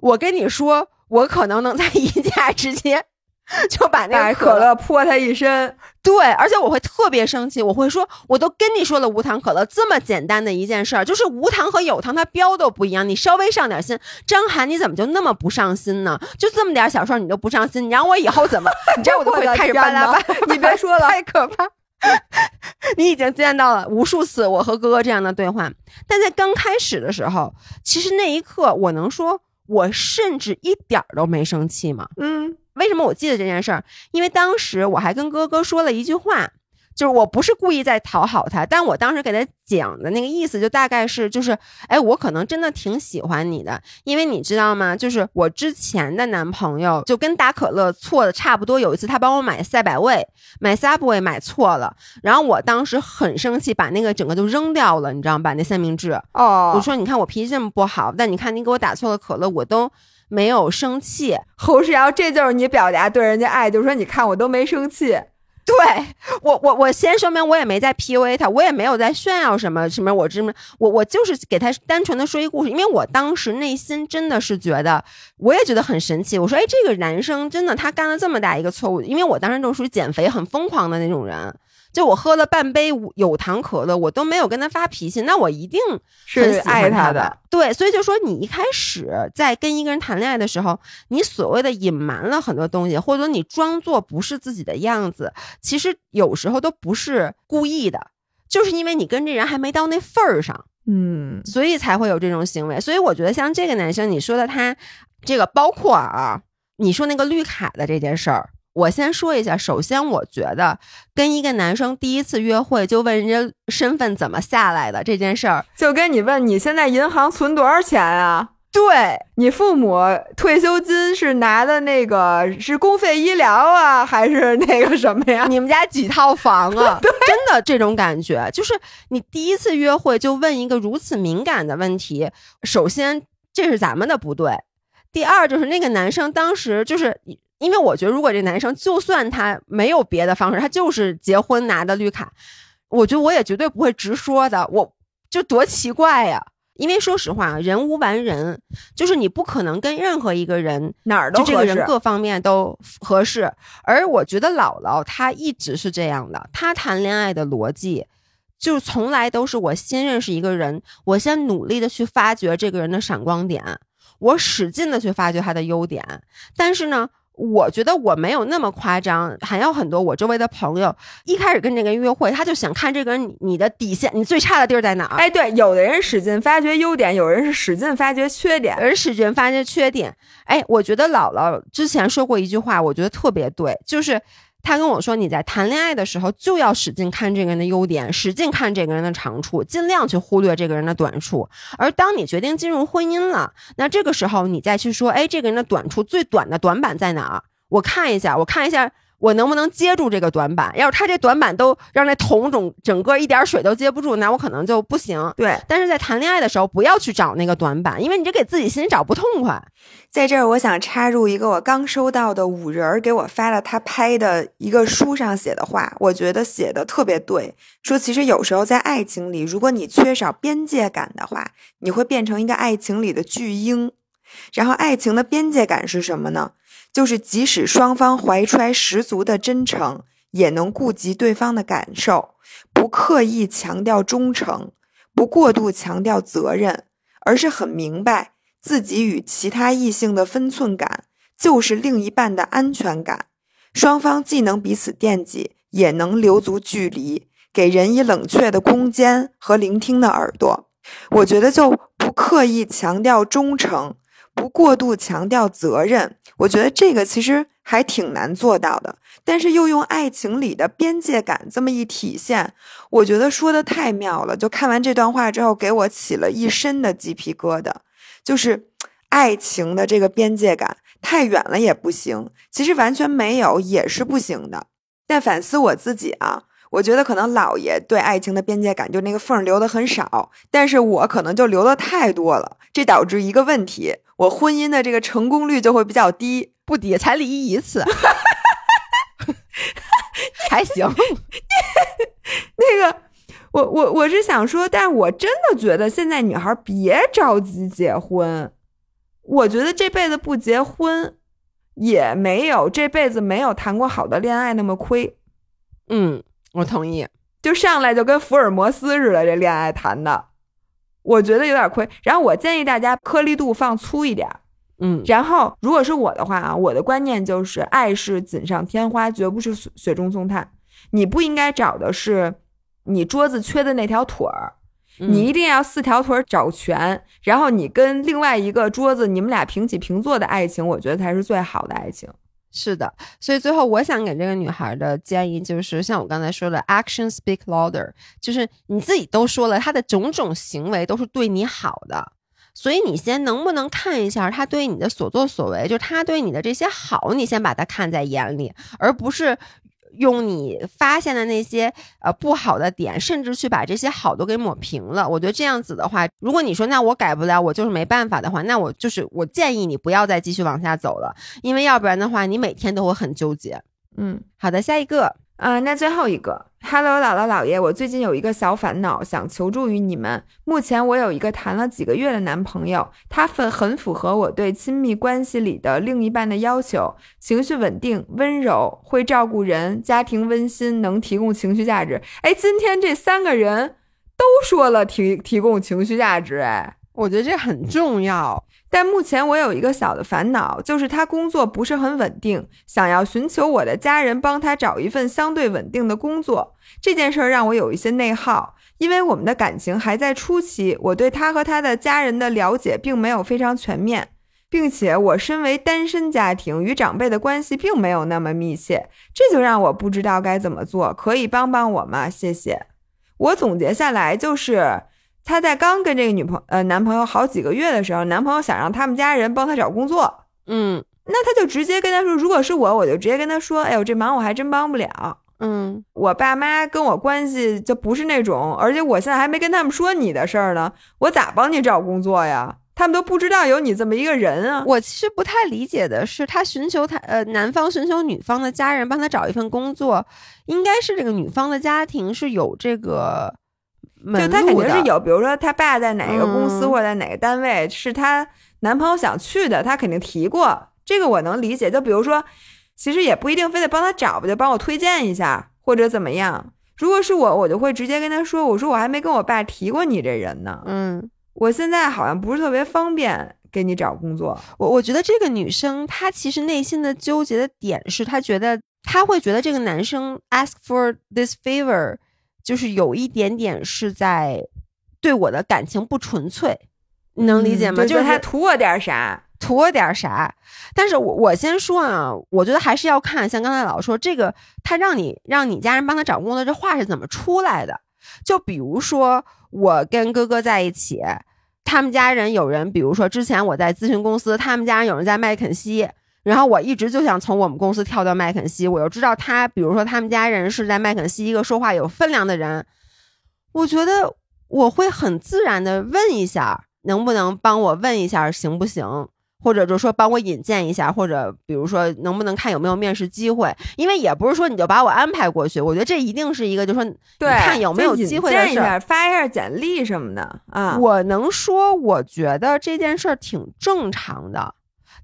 我跟你说，我可能能在一家之间 就把那个可乐泼他一身。对，而且我会特别生气，我会说，我都跟你说了无糖可乐这么简单的一件事儿，就是无糖和有糖它标都不一样，你稍微上点心。张涵，你怎么就那么不上心呢？就这么点小事儿你都不上心，你让我以后怎么？你知道我都会开始巴拉巴拉。你别说了，太可怕。你已经见到了无数次我和哥哥这样的对话，但在刚开始的时候，其实那一刻我能说。我甚至一点儿都没生气嘛。嗯，为什么我记得这件事儿？因为当时我还跟哥哥说了一句话。就是我不是故意在讨好他，但我当时给他讲的那个意思，就大概是就是，哎，我可能真的挺喜欢你的，因为你知道吗？就是我之前的男朋友就跟打可乐错的差不多，有一次他帮我买赛百味，买 Subway 买错了，然后我当时很生气，把那个整个就扔掉了，你知道吗？把那三明治。哦，我说你看我脾气这么不好，但你看你给我打错了可乐，我都没有生气。侯世尧，这就是你表达对人家爱，就是说你看我都没生气。对我，我我先说明，我也没在 PUA 他，我也没有在炫耀什么什么，我这么我我就是给他单纯的说一故事，因为我当时内心真的是觉得，我也觉得很神奇。我说，哎，这个男生真的他干了这么大一个错误，因为我当时就属于减肥很疯狂的那种人。就我喝了半杯有糖可乐，我都没有跟他发脾气，那我一定是爱他的。对，所以就说你一开始在跟一个人谈恋爱的时候，你所谓的隐瞒了很多东西，或者你装作不是自己的样子，其实有时候都不是故意的，就是因为你跟这人还没到那份儿上，嗯，所以才会有这种行为。所以我觉得像这个男生，你说的他这个，包括啊，你说那个绿卡的这件事儿。我先说一下，首先我觉得跟一个男生第一次约会就问人家身份怎么下来的这件事儿，就跟你问你现在银行存多少钱啊？对你父母退休金是拿的那个是公费医疗啊，还是那个什么呀？你们家几套房啊？真的这种感觉，就是你第一次约会就问一个如此敏感的问题，首先这是咱们的不对，第二就是那个男生当时就是。因为我觉得，如果这男生就算他没有别的方式，他就是结婚拿的绿卡，我觉得我也绝对不会直说的。我就多奇怪呀！因为说实话，人无完人，就是你不可能跟任何一个人哪儿都这个人各方面都合适。而我觉得姥姥她一直是这样的，她谈恋爱的逻辑就从来都是我先认识一个人，我先努力的去发掘这个人的闪光点，我使劲的去发掘他的优点，但是呢。我觉得我没有那么夸张，还有很多我周围的朋友一开始跟这个人约会，他就想看这个人你的底线，你最差的地儿在哪儿？哎，对，有的人使劲发掘优点，有人是使劲发掘缺点，有人使劲发掘缺点。哎，我觉得姥姥之前说过一句话，我觉得特别对，就是。他跟我说：“你在谈恋爱的时候就要使劲看这个人的优点，使劲看这个人的长处，尽量去忽略这个人的短处。而当你决定进入婚姻了，那这个时候你再去说，哎，这个人的短处最短的短板在哪儿？我看一下，我看一下。”我能不能接住这个短板？要是他这短板都让那桶整整个一点水都接不住，那我可能就不行。对，但是在谈恋爱的时候，不要去找那个短板，因为你这给自己心里找不痛快。在这儿，我想插入一个我刚收到的五人儿给我发了他拍的一个书上写的话，我觉得写的特别对。说其实有时候在爱情里，如果你缺少边界感的话，你会变成一个爱情里的巨婴。然后，爱情的边界感是什么呢？就是即使双方怀揣十足的真诚，也能顾及对方的感受，不刻意强调忠诚，不过度强调责任，而是很明白自己与其他异性的分寸感，就是另一半的安全感。双方既能彼此惦记，也能留足距离，给人以冷却的空间和聆听的耳朵。我觉得就不刻意强调忠诚。不过度强调责任，我觉得这个其实还挺难做到的。但是又用爱情里的边界感这么一体现，我觉得说的太妙了。就看完这段话之后，给我起了一身的鸡皮疙瘩。就是爱情的这个边界感太远了也不行，其实完全没有也是不行的。但反思我自己啊。我觉得可能姥爷对爱情的边界感就那个缝留的很少，但是我可能就留的太多了，这导致一个问题，我婚姻的这个成功率就会比较低，不低，才离异一次，还行。那个，我我我是想说，但是我真的觉得现在女孩别着急结婚，我觉得这辈子不结婚，也没有这辈子没有谈过好的恋爱那么亏，嗯。我同意，就上来就跟福尔摩斯似的，这恋爱谈的，我觉得有点亏。然后我建议大家颗粒度放粗一点，嗯。然后如果是我的话啊，我的观念就是，爱是锦上添花，绝不是雪雪中送炭。你不应该找的是你桌子缺的那条腿儿，你一定要四条腿找全。然后你跟另外一个桌子，你们俩平起平坐的爱情，我觉得才是最好的爱情。是的，所以最后我想给这个女孩的建议就是，像我刚才说的，action speak louder，就是你自己都说了，她的种种行为都是对你好的，所以你先能不能看一下她对你的所作所为，就她对你的这些好，你先把它看在眼里，而不是。用你发现的那些呃不好的点，甚至去把这些好都给抹平了。我觉得这样子的话，如果你说那我改不了，我就是没办法的话，那我就是我建议你不要再继续往下走了，因为要不然的话，你每天都会很纠结。嗯，好的，下一个。啊，那最后一个，Hello，姥姥姥爷，我最近有一个小烦恼，想求助于你们。目前我有一个谈了几个月的男朋友，他很很符合我对亲密关系里的另一半的要求，情绪稳定、温柔、会照顾人、家庭温馨、能提供情绪价值。哎，今天这三个人都说了提提供情绪价值，哎，我觉得这很重要。但目前我有一个小的烦恼，就是他工作不是很稳定，想要寻求我的家人帮他找一份相对稳定的工作。这件事儿让我有一些内耗，因为我们的感情还在初期，我对他和他的家人的了解并没有非常全面，并且我身为单身家庭，与长辈的关系并没有那么密切，这就让我不知道该怎么做，可以帮帮我吗？谢谢。我总结下来就是。他在刚跟这个女朋呃男朋友好几个月的时候，男朋友想让他们家人帮他找工作，嗯，那他就直接跟他说，如果是我，我就直接跟他说，哎呦，这忙我还真帮不了，嗯，我爸妈跟我关系就不是那种，而且我现在还没跟他们说你的事儿呢，我咋帮你找工作呀？他们都不知道有你这么一个人啊。我其实不太理解的是，他寻求他呃男方寻求女方的家人帮他找一份工作，应该是这个女方的家庭是有这个。就他肯定是有，比如说他爸在哪个公司或者在哪个单位，是他男朋友想去的，他肯定提过。这个我能理解。就比如说，其实也不一定非得帮他找吧，就帮我推荐一下或者怎么样。如果是我，我就会直接跟他说：“我说我还没跟我爸提过你这人呢。”嗯，我现在好像不是特别方便。给你找工作。我我觉得这个女生她其实内心的纠结的点是，她觉得她会觉得这个男生 ask for this favor，就是有一点点是在对我的感情不纯粹，你能理解吗？就是他图我点啥。图我点啥？但是我我先说啊，我觉得还是要看，像刚才老说这个，他让你让你家人帮他找工作，这话是怎么出来的？就比如说我跟哥哥在一起，他们家人有人，比如说之前我在咨询公司，他们家人有人在麦肯锡，然后我一直就想从我们公司跳到麦肯锡，我又知道他，比如说他们家人是在麦肯锡一个说话有分量的人，我觉得我会很自然的问一下，能不能帮我问一下，行不行？或者就说帮我引荐一下，或者比如说能不能看有没有面试机会？因为也不是说你就把我安排过去，我觉得这一定是一个就说对看有没有机会的事儿，发一下简历什么的啊。我能说，我觉得这件事儿挺正常的。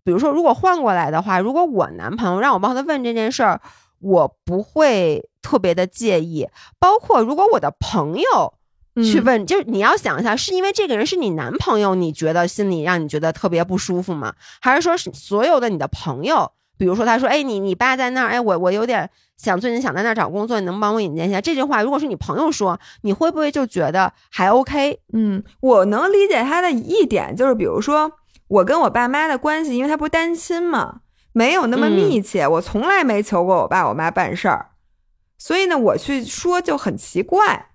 比如说，如果换过来的话，如果我男朋友让我帮他问这件事儿，我不会特别的介意。包括如果我的朋友。去问，就是你要想一下，是因为这个人是你男朋友，你觉得心里让你觉得特别不舒服吗？还是说是所有的你的朋友，比如说他说，哎，你你爸在那儿，哎，我我有点想最近想在那儿找工作，你能帮我引荐一下？这句话如果是你朋友说，你会不会就觉得还 OK？嗯，我能理解他的一点就是，比如说我跟我爸妈的关系，因为他不是单亲嘛，没有那么密切，我从来没求过我爸我妈办事儿，所以呢，我去说就很奇怪。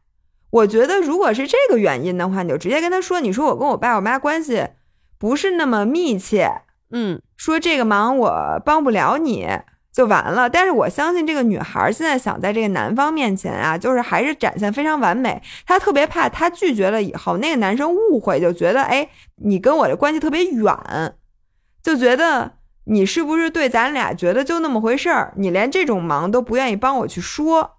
我觉得，如果是这个原因的话，你就直接跟他说：“你说我跟我爸我妈关系不是那么密切，嗯，说这个忙我帮不了你就完了。”但是我相信这个女孩现在想在这个男方面前啊，就是还是展现非常完美。她特别怕她拒绝了以后，那个男生误会，就觉得哎，你跟我的关系特别远，就觉得你是不是对咱俩觉得就那么回事儿？你连这种忙都不愿意帮我去说。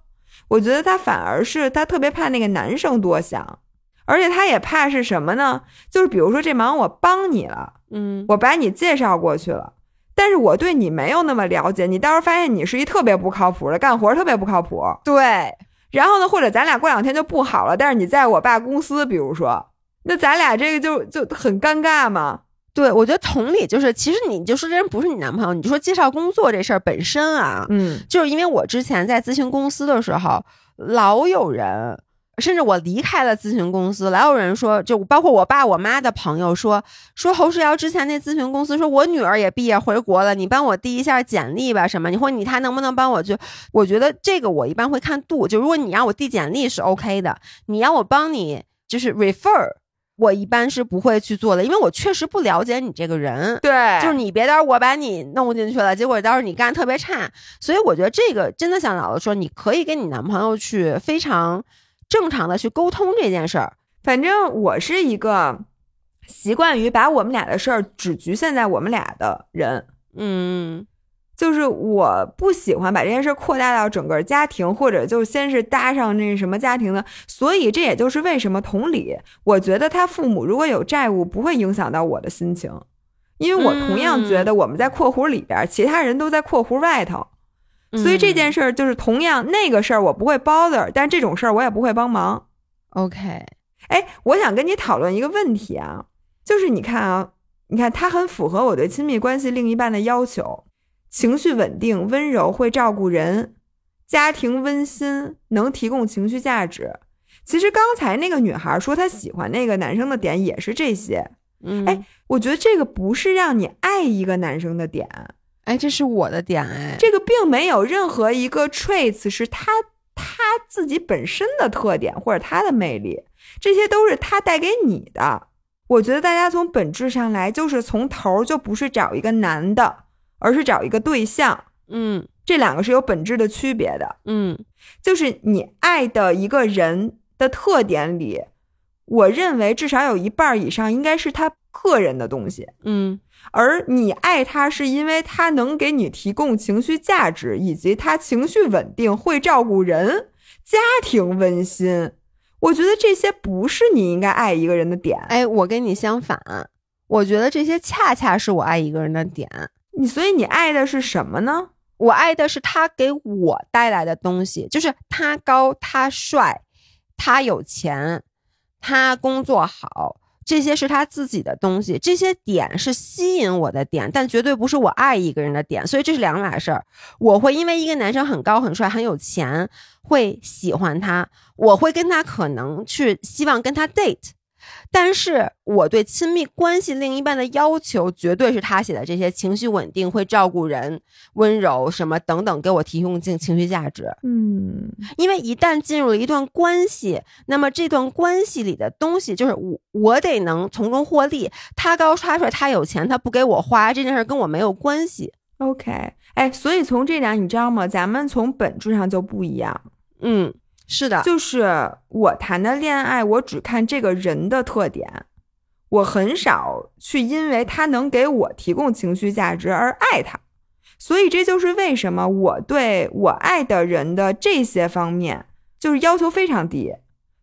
我觉得她反而是她特别怕那个男生多想，而且她也怕是什么呢？就是比如说这忙我帮你了，嗯，我把你介绍过去了，但是我对你没有那么了解，你到时候发现你是一特别不靠谱的，干活特别不靠谱，对。然后呢，或者咱俩过两天就不好了，但是你在我爸公司，比如说，那咱俩这个就就很尴尬嘛。对，我觉得同理就是，其实你就说这人不是你男朋友，你就说介绍工作这事儿本身啊，嗯，就是因为我之前在咨询公司的时候，老有人，甚至我离开了咨询公司，老有人说，就包括我爸我妈的朋友说，说侯世瑶之前那咨询公司说我女儿也毕业回国了，你帮我递一下简历吧，什么？你或你他能不能帮我去？我觉得这个我一般会看度，就如果你让我递简历是 OK 的，你让我帮你就是 refer。我一般是不会去做的，因为我确实不了解你这个人。对，就是你别到时候我把你弄进去了，结果到时候你干特别差。所以我觉得这个真的像姥姥说，你可以跟你男朋友去非常正常的去沟通这件事儿。反正我是一个习惯于把我们俩的事儿只局限在我们俩的人。嗯。就是我不喜欢把这件事扩大到整个家庭，或者就先是搭上那什么家庭的，所以这也就是为什么同理，我觉得他父母如果有债务，不会影响到我的心情，因为我同样觉得我们在括弧里边，其他人都在括弧外头，所以这件事儿就是同样那个事儿我不会 bother，但这种事儿我也不会帮忙。OK，哎，我想跟你讨论一个问题啊，就是你看啊，你看他很符合我对亲密关系另一半的要求。情绪稳定、温柔、会照顾人，家庭温馨，能提供情绪价值。其实刚才那个女孩说她喜欢那个男生的点也是这些。嗯，哎，我觉得这个不是让你爱一个男生的点，哎，这是我的点，哎，这个并没有任何一个 traits 是他他自己本身的特点或者他的魅力，这些都是他带给你的。我觉得大家从本质上来，就是从头就不是找一个男的。而是找一个对象，嗯，这两个是有本质的区别的，嗯，就是你爱的一个人的特点里，我认为至少有一半以上应该是他个人的东西，嗯，而你爱他是因为他能给你提供情绪价值，以及他情绪稳定，会照顾人，家庭温馨，我觉得这些不是你应该爱一个人的点，哎，我跟你相反，我觉得这些恰恰是我爱一个人的点。你所以你爱的是什么呢？我爱的是他给我带来的东西，就是他高，他帅，他有钱，他工作好，这些是他自己的东西，这些点是吸引我的点，但绝对不是我爱一个人的点，所以这是两码事儿。我会因为一个男生很高、很帅、很有钱，会喜欢他，我会跟他可能去希望跟他 date。但是我对亲密关系另一半的要求，绝对是他写的这些情绪稳定、会照顾人、温柔什么等等，给我提供情情绪价值。嗯，因为一旦进入了一段关系，那么这段关系里的东西，就是我我得能从中获利。他高他帅，他有钱，他不给我花，这件事跟我没有关系。OK，哎，所以从这点你知道吗？咱们从本质上就不一样。嗯。是的，就是我谈的恋爱，我只看这个人的特点，我很少去因为他能给我提供情绪价值而爱他，所以这就是为什么我对我爱的人的这些方面就是要求非常低。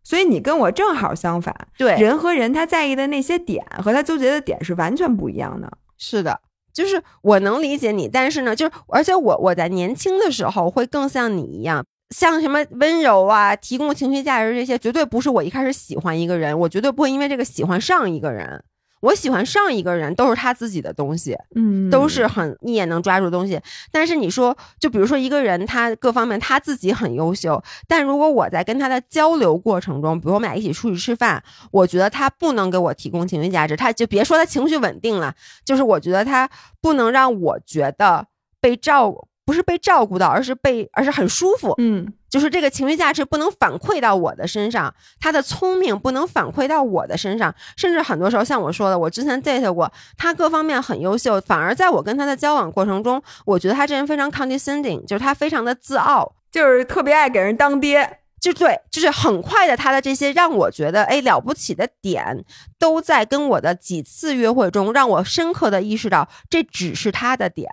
所以你跟我正好相反，对人和人他在意的那些点和他纠结的点是完全不一样的。是的，就是我能理解你，但是呢，就是而且我我在年轻的时候会更像你一样。像什么温柔啊，提供情绪价值这些，绝对不是我一开始喜欢一个人，我绝对不会因为这个喜欢上一个人。我喜欢上一个人都是他自己的东西，嗯，都是很一眼能抓住的东西。但是你说，就比如说一个人，他各方面他自己很优秀，但如果我在跟他的交流过程中，比如我们俩一起出去吃饭，我觉得他不能给我提供情绪价值，他就别说他情绪稳定了，就是我觉得他不能让我觉得被照顾。不是被照顾到，而是被，而是很舒服。嗯，就是这个情绪价值不能反馈到我的身上，他的聪明不能反馈到我的身上，甚至很多时候，像我说的，我之前 date 过，他各方面很优秀，反而在我跟他的交往过程中，我觉得他这人非常 condescending，就是他非常的自傲，就是特别爱给人当爹，就对，就是很快的，他的这些让我觉得哎了不起的点，都在跟我的几次约会中，让我深刻的意识到这只是他的点，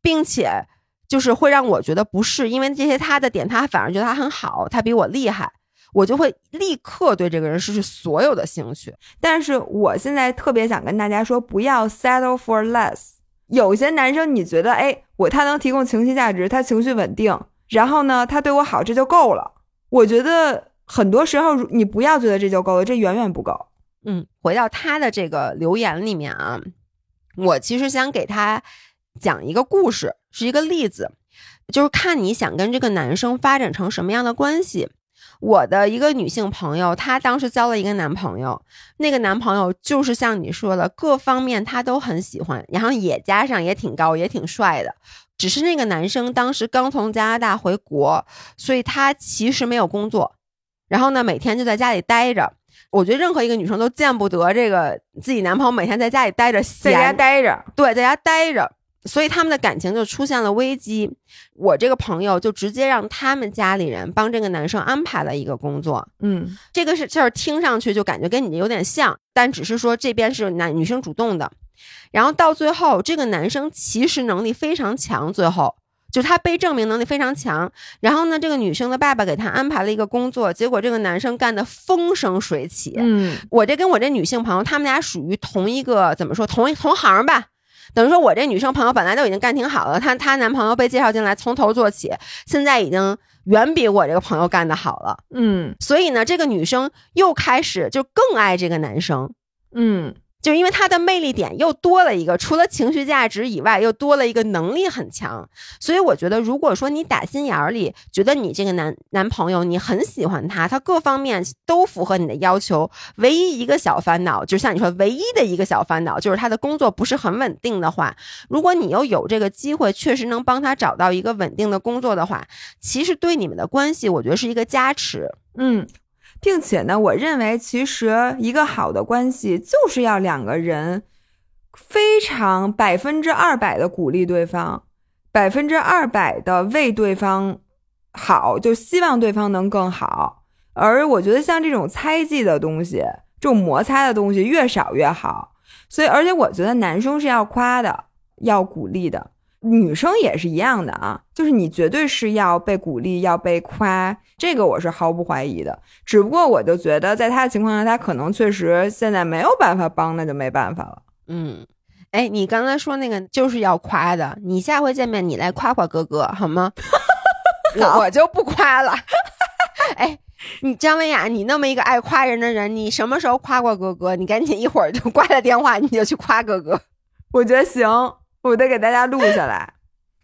并且。就是会让我觉得不是，因为这些他的点，他反而觉得他很好，他比我厉害，我就会立刻对这个人失去所有的兴趣。但是我现在特别想跟大家说，不要 settle for less。有些男生你觉得，哎，我他能提供情绪价值，他情绪稳定，然后呢，他对我好，这就够了。我觉得很多时候你不要觉得这就够了，这远远不够。嗯，回到他的这个留言里面啊，我其实想给他讲一个故事。是一个例子，就是看你想跟这个男生发展成什么样的关系。我的一个女性朋友，她当时交了一个男朋友，那个男朋友就是像你说的，各方面她都很喜欢，然后也加上也挺高，也挺帅的。只是那个男生当时刚从加拿大回国，所以他其实没有工作，然后呢，每天就在家里待着。我觉得任何一个女生都见不得这个自己男朋友每天在家里待着，在家待着，对，在家待着。所以他们的感情就出现了危机，我这个朋友就直接让他们家里人帮这个男生安排了一个工作。嗯，这个是事儿听上去就感觉跟你有点像，但只是说这边是男女生主动的，然后到最后这个男生其实能力非常强，最后就他被证明能力非常强。然后呢，这个女生的爸爸给他安排了一个工作，结果这个男生干的风生水起。嗯，我这跟我这女性朋友，他们俩属于同一个怎么说同一同行吧。等于说，我这女生朋友本来都已经干挺好了，她她男朋友被介绍进来，从头做起，现在已经远比我这个朋友干的好了。嗯，所以呢，这个女生又开始就更爱这个男生。嗯。就因为他的魅力点又多了一个，除了情绪价值以外，又多了一个能力很强。所以我觉得，如果说你打心眼儿里觉得你这个男男朋友你很喜欢他，他各方面都符合你的要求，唯一一个小烦恼，就像你说，唯一的一个小烦恼就是他的工作不是很稳定的话，如果你又有这个机会，确实能帮他找到一个稳定的工作的话，其实对你们的关系，我觉得是一个加持。嗯。并且呢，我认为其实一个好的关系就是要两个人非常百分之二百的鼓励对方，百分之二百的为对方好，就希望对方能更好。而我觉得像这种猜忌的东西，这种摩擦的东西越少越好。所以，而且我觉得男生是要夸的，要鼓励的。女生也是一样的啊，就是你绝对是要被鼓励，要被夸，这个我是毫不怀疑的。只不过我就觉得，在他的情况下，他可能确实现在没有办法帮，那就没办法了。嗯，哎，你刚才说那个就是要夸的，你下回见面你来夸夸哥哥好吗？我我就不夸了。哎，你张文雅，你那么一个爱夸人的人，你什么时候夸过哥哥？你赶紧一会儿就挂了电话，你就去夸哥哥。我觉得行，我得给大家录下来。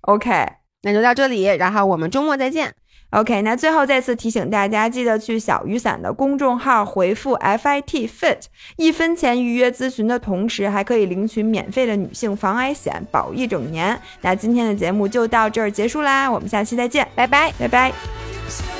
OK，那就到这里，然后我们周末再见。OK，那最后再次提醒大家，记得去小雨伞的公众号回复 FIT FIT，一分钱预约咨询的同时，还可以领取免费的女性防癌险，保一整年。那今天的节目就到这儿结束啦，我们下期再见，拜拜，拜拜。